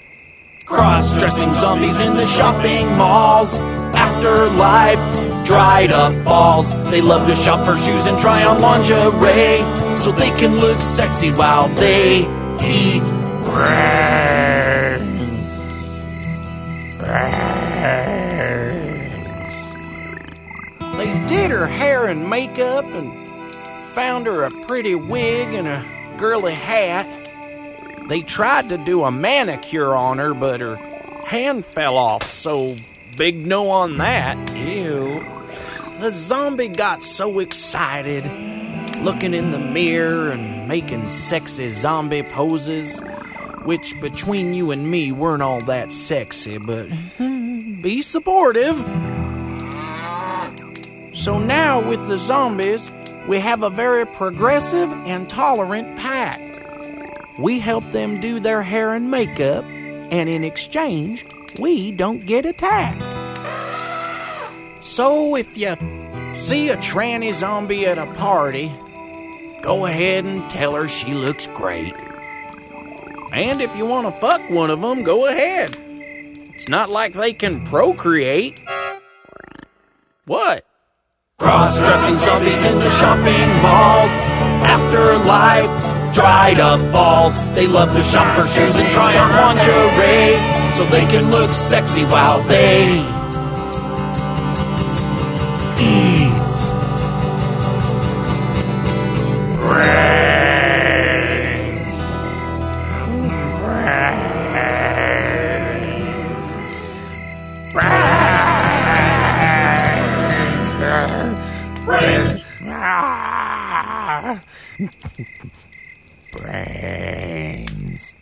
Cross dressing zombies in the shopping malls. Afterlife, dried up balls. They love to shop for shoes and try on lingerie so they can look sexy while they eat brains. They did her hair and makeup and found her a pretty wig and a girly hat. They tried to do a manicure on her, but her hand fell off, so big no on that. Ew. The zombie got so excited, looking in the mirror and making sexy zombie poses, which between you and me weren't all that sexy, but *laughs* be supportive. So now with the zombies, we have a very progressive and tolerant pact. We help them do their hair and makeup, and in exchange, we don't get attacked. So if you see a tranny zombie at a party, go ahead and tell her she looks great. And if you want to fuck one of them, go ahead. It's not like they can procreate. What? Cross dressing zombies in the shopping malls. Afterlife, dried up balls. They love to shop for shoes and try on lingerie so they can look sexy while they eat. Brains.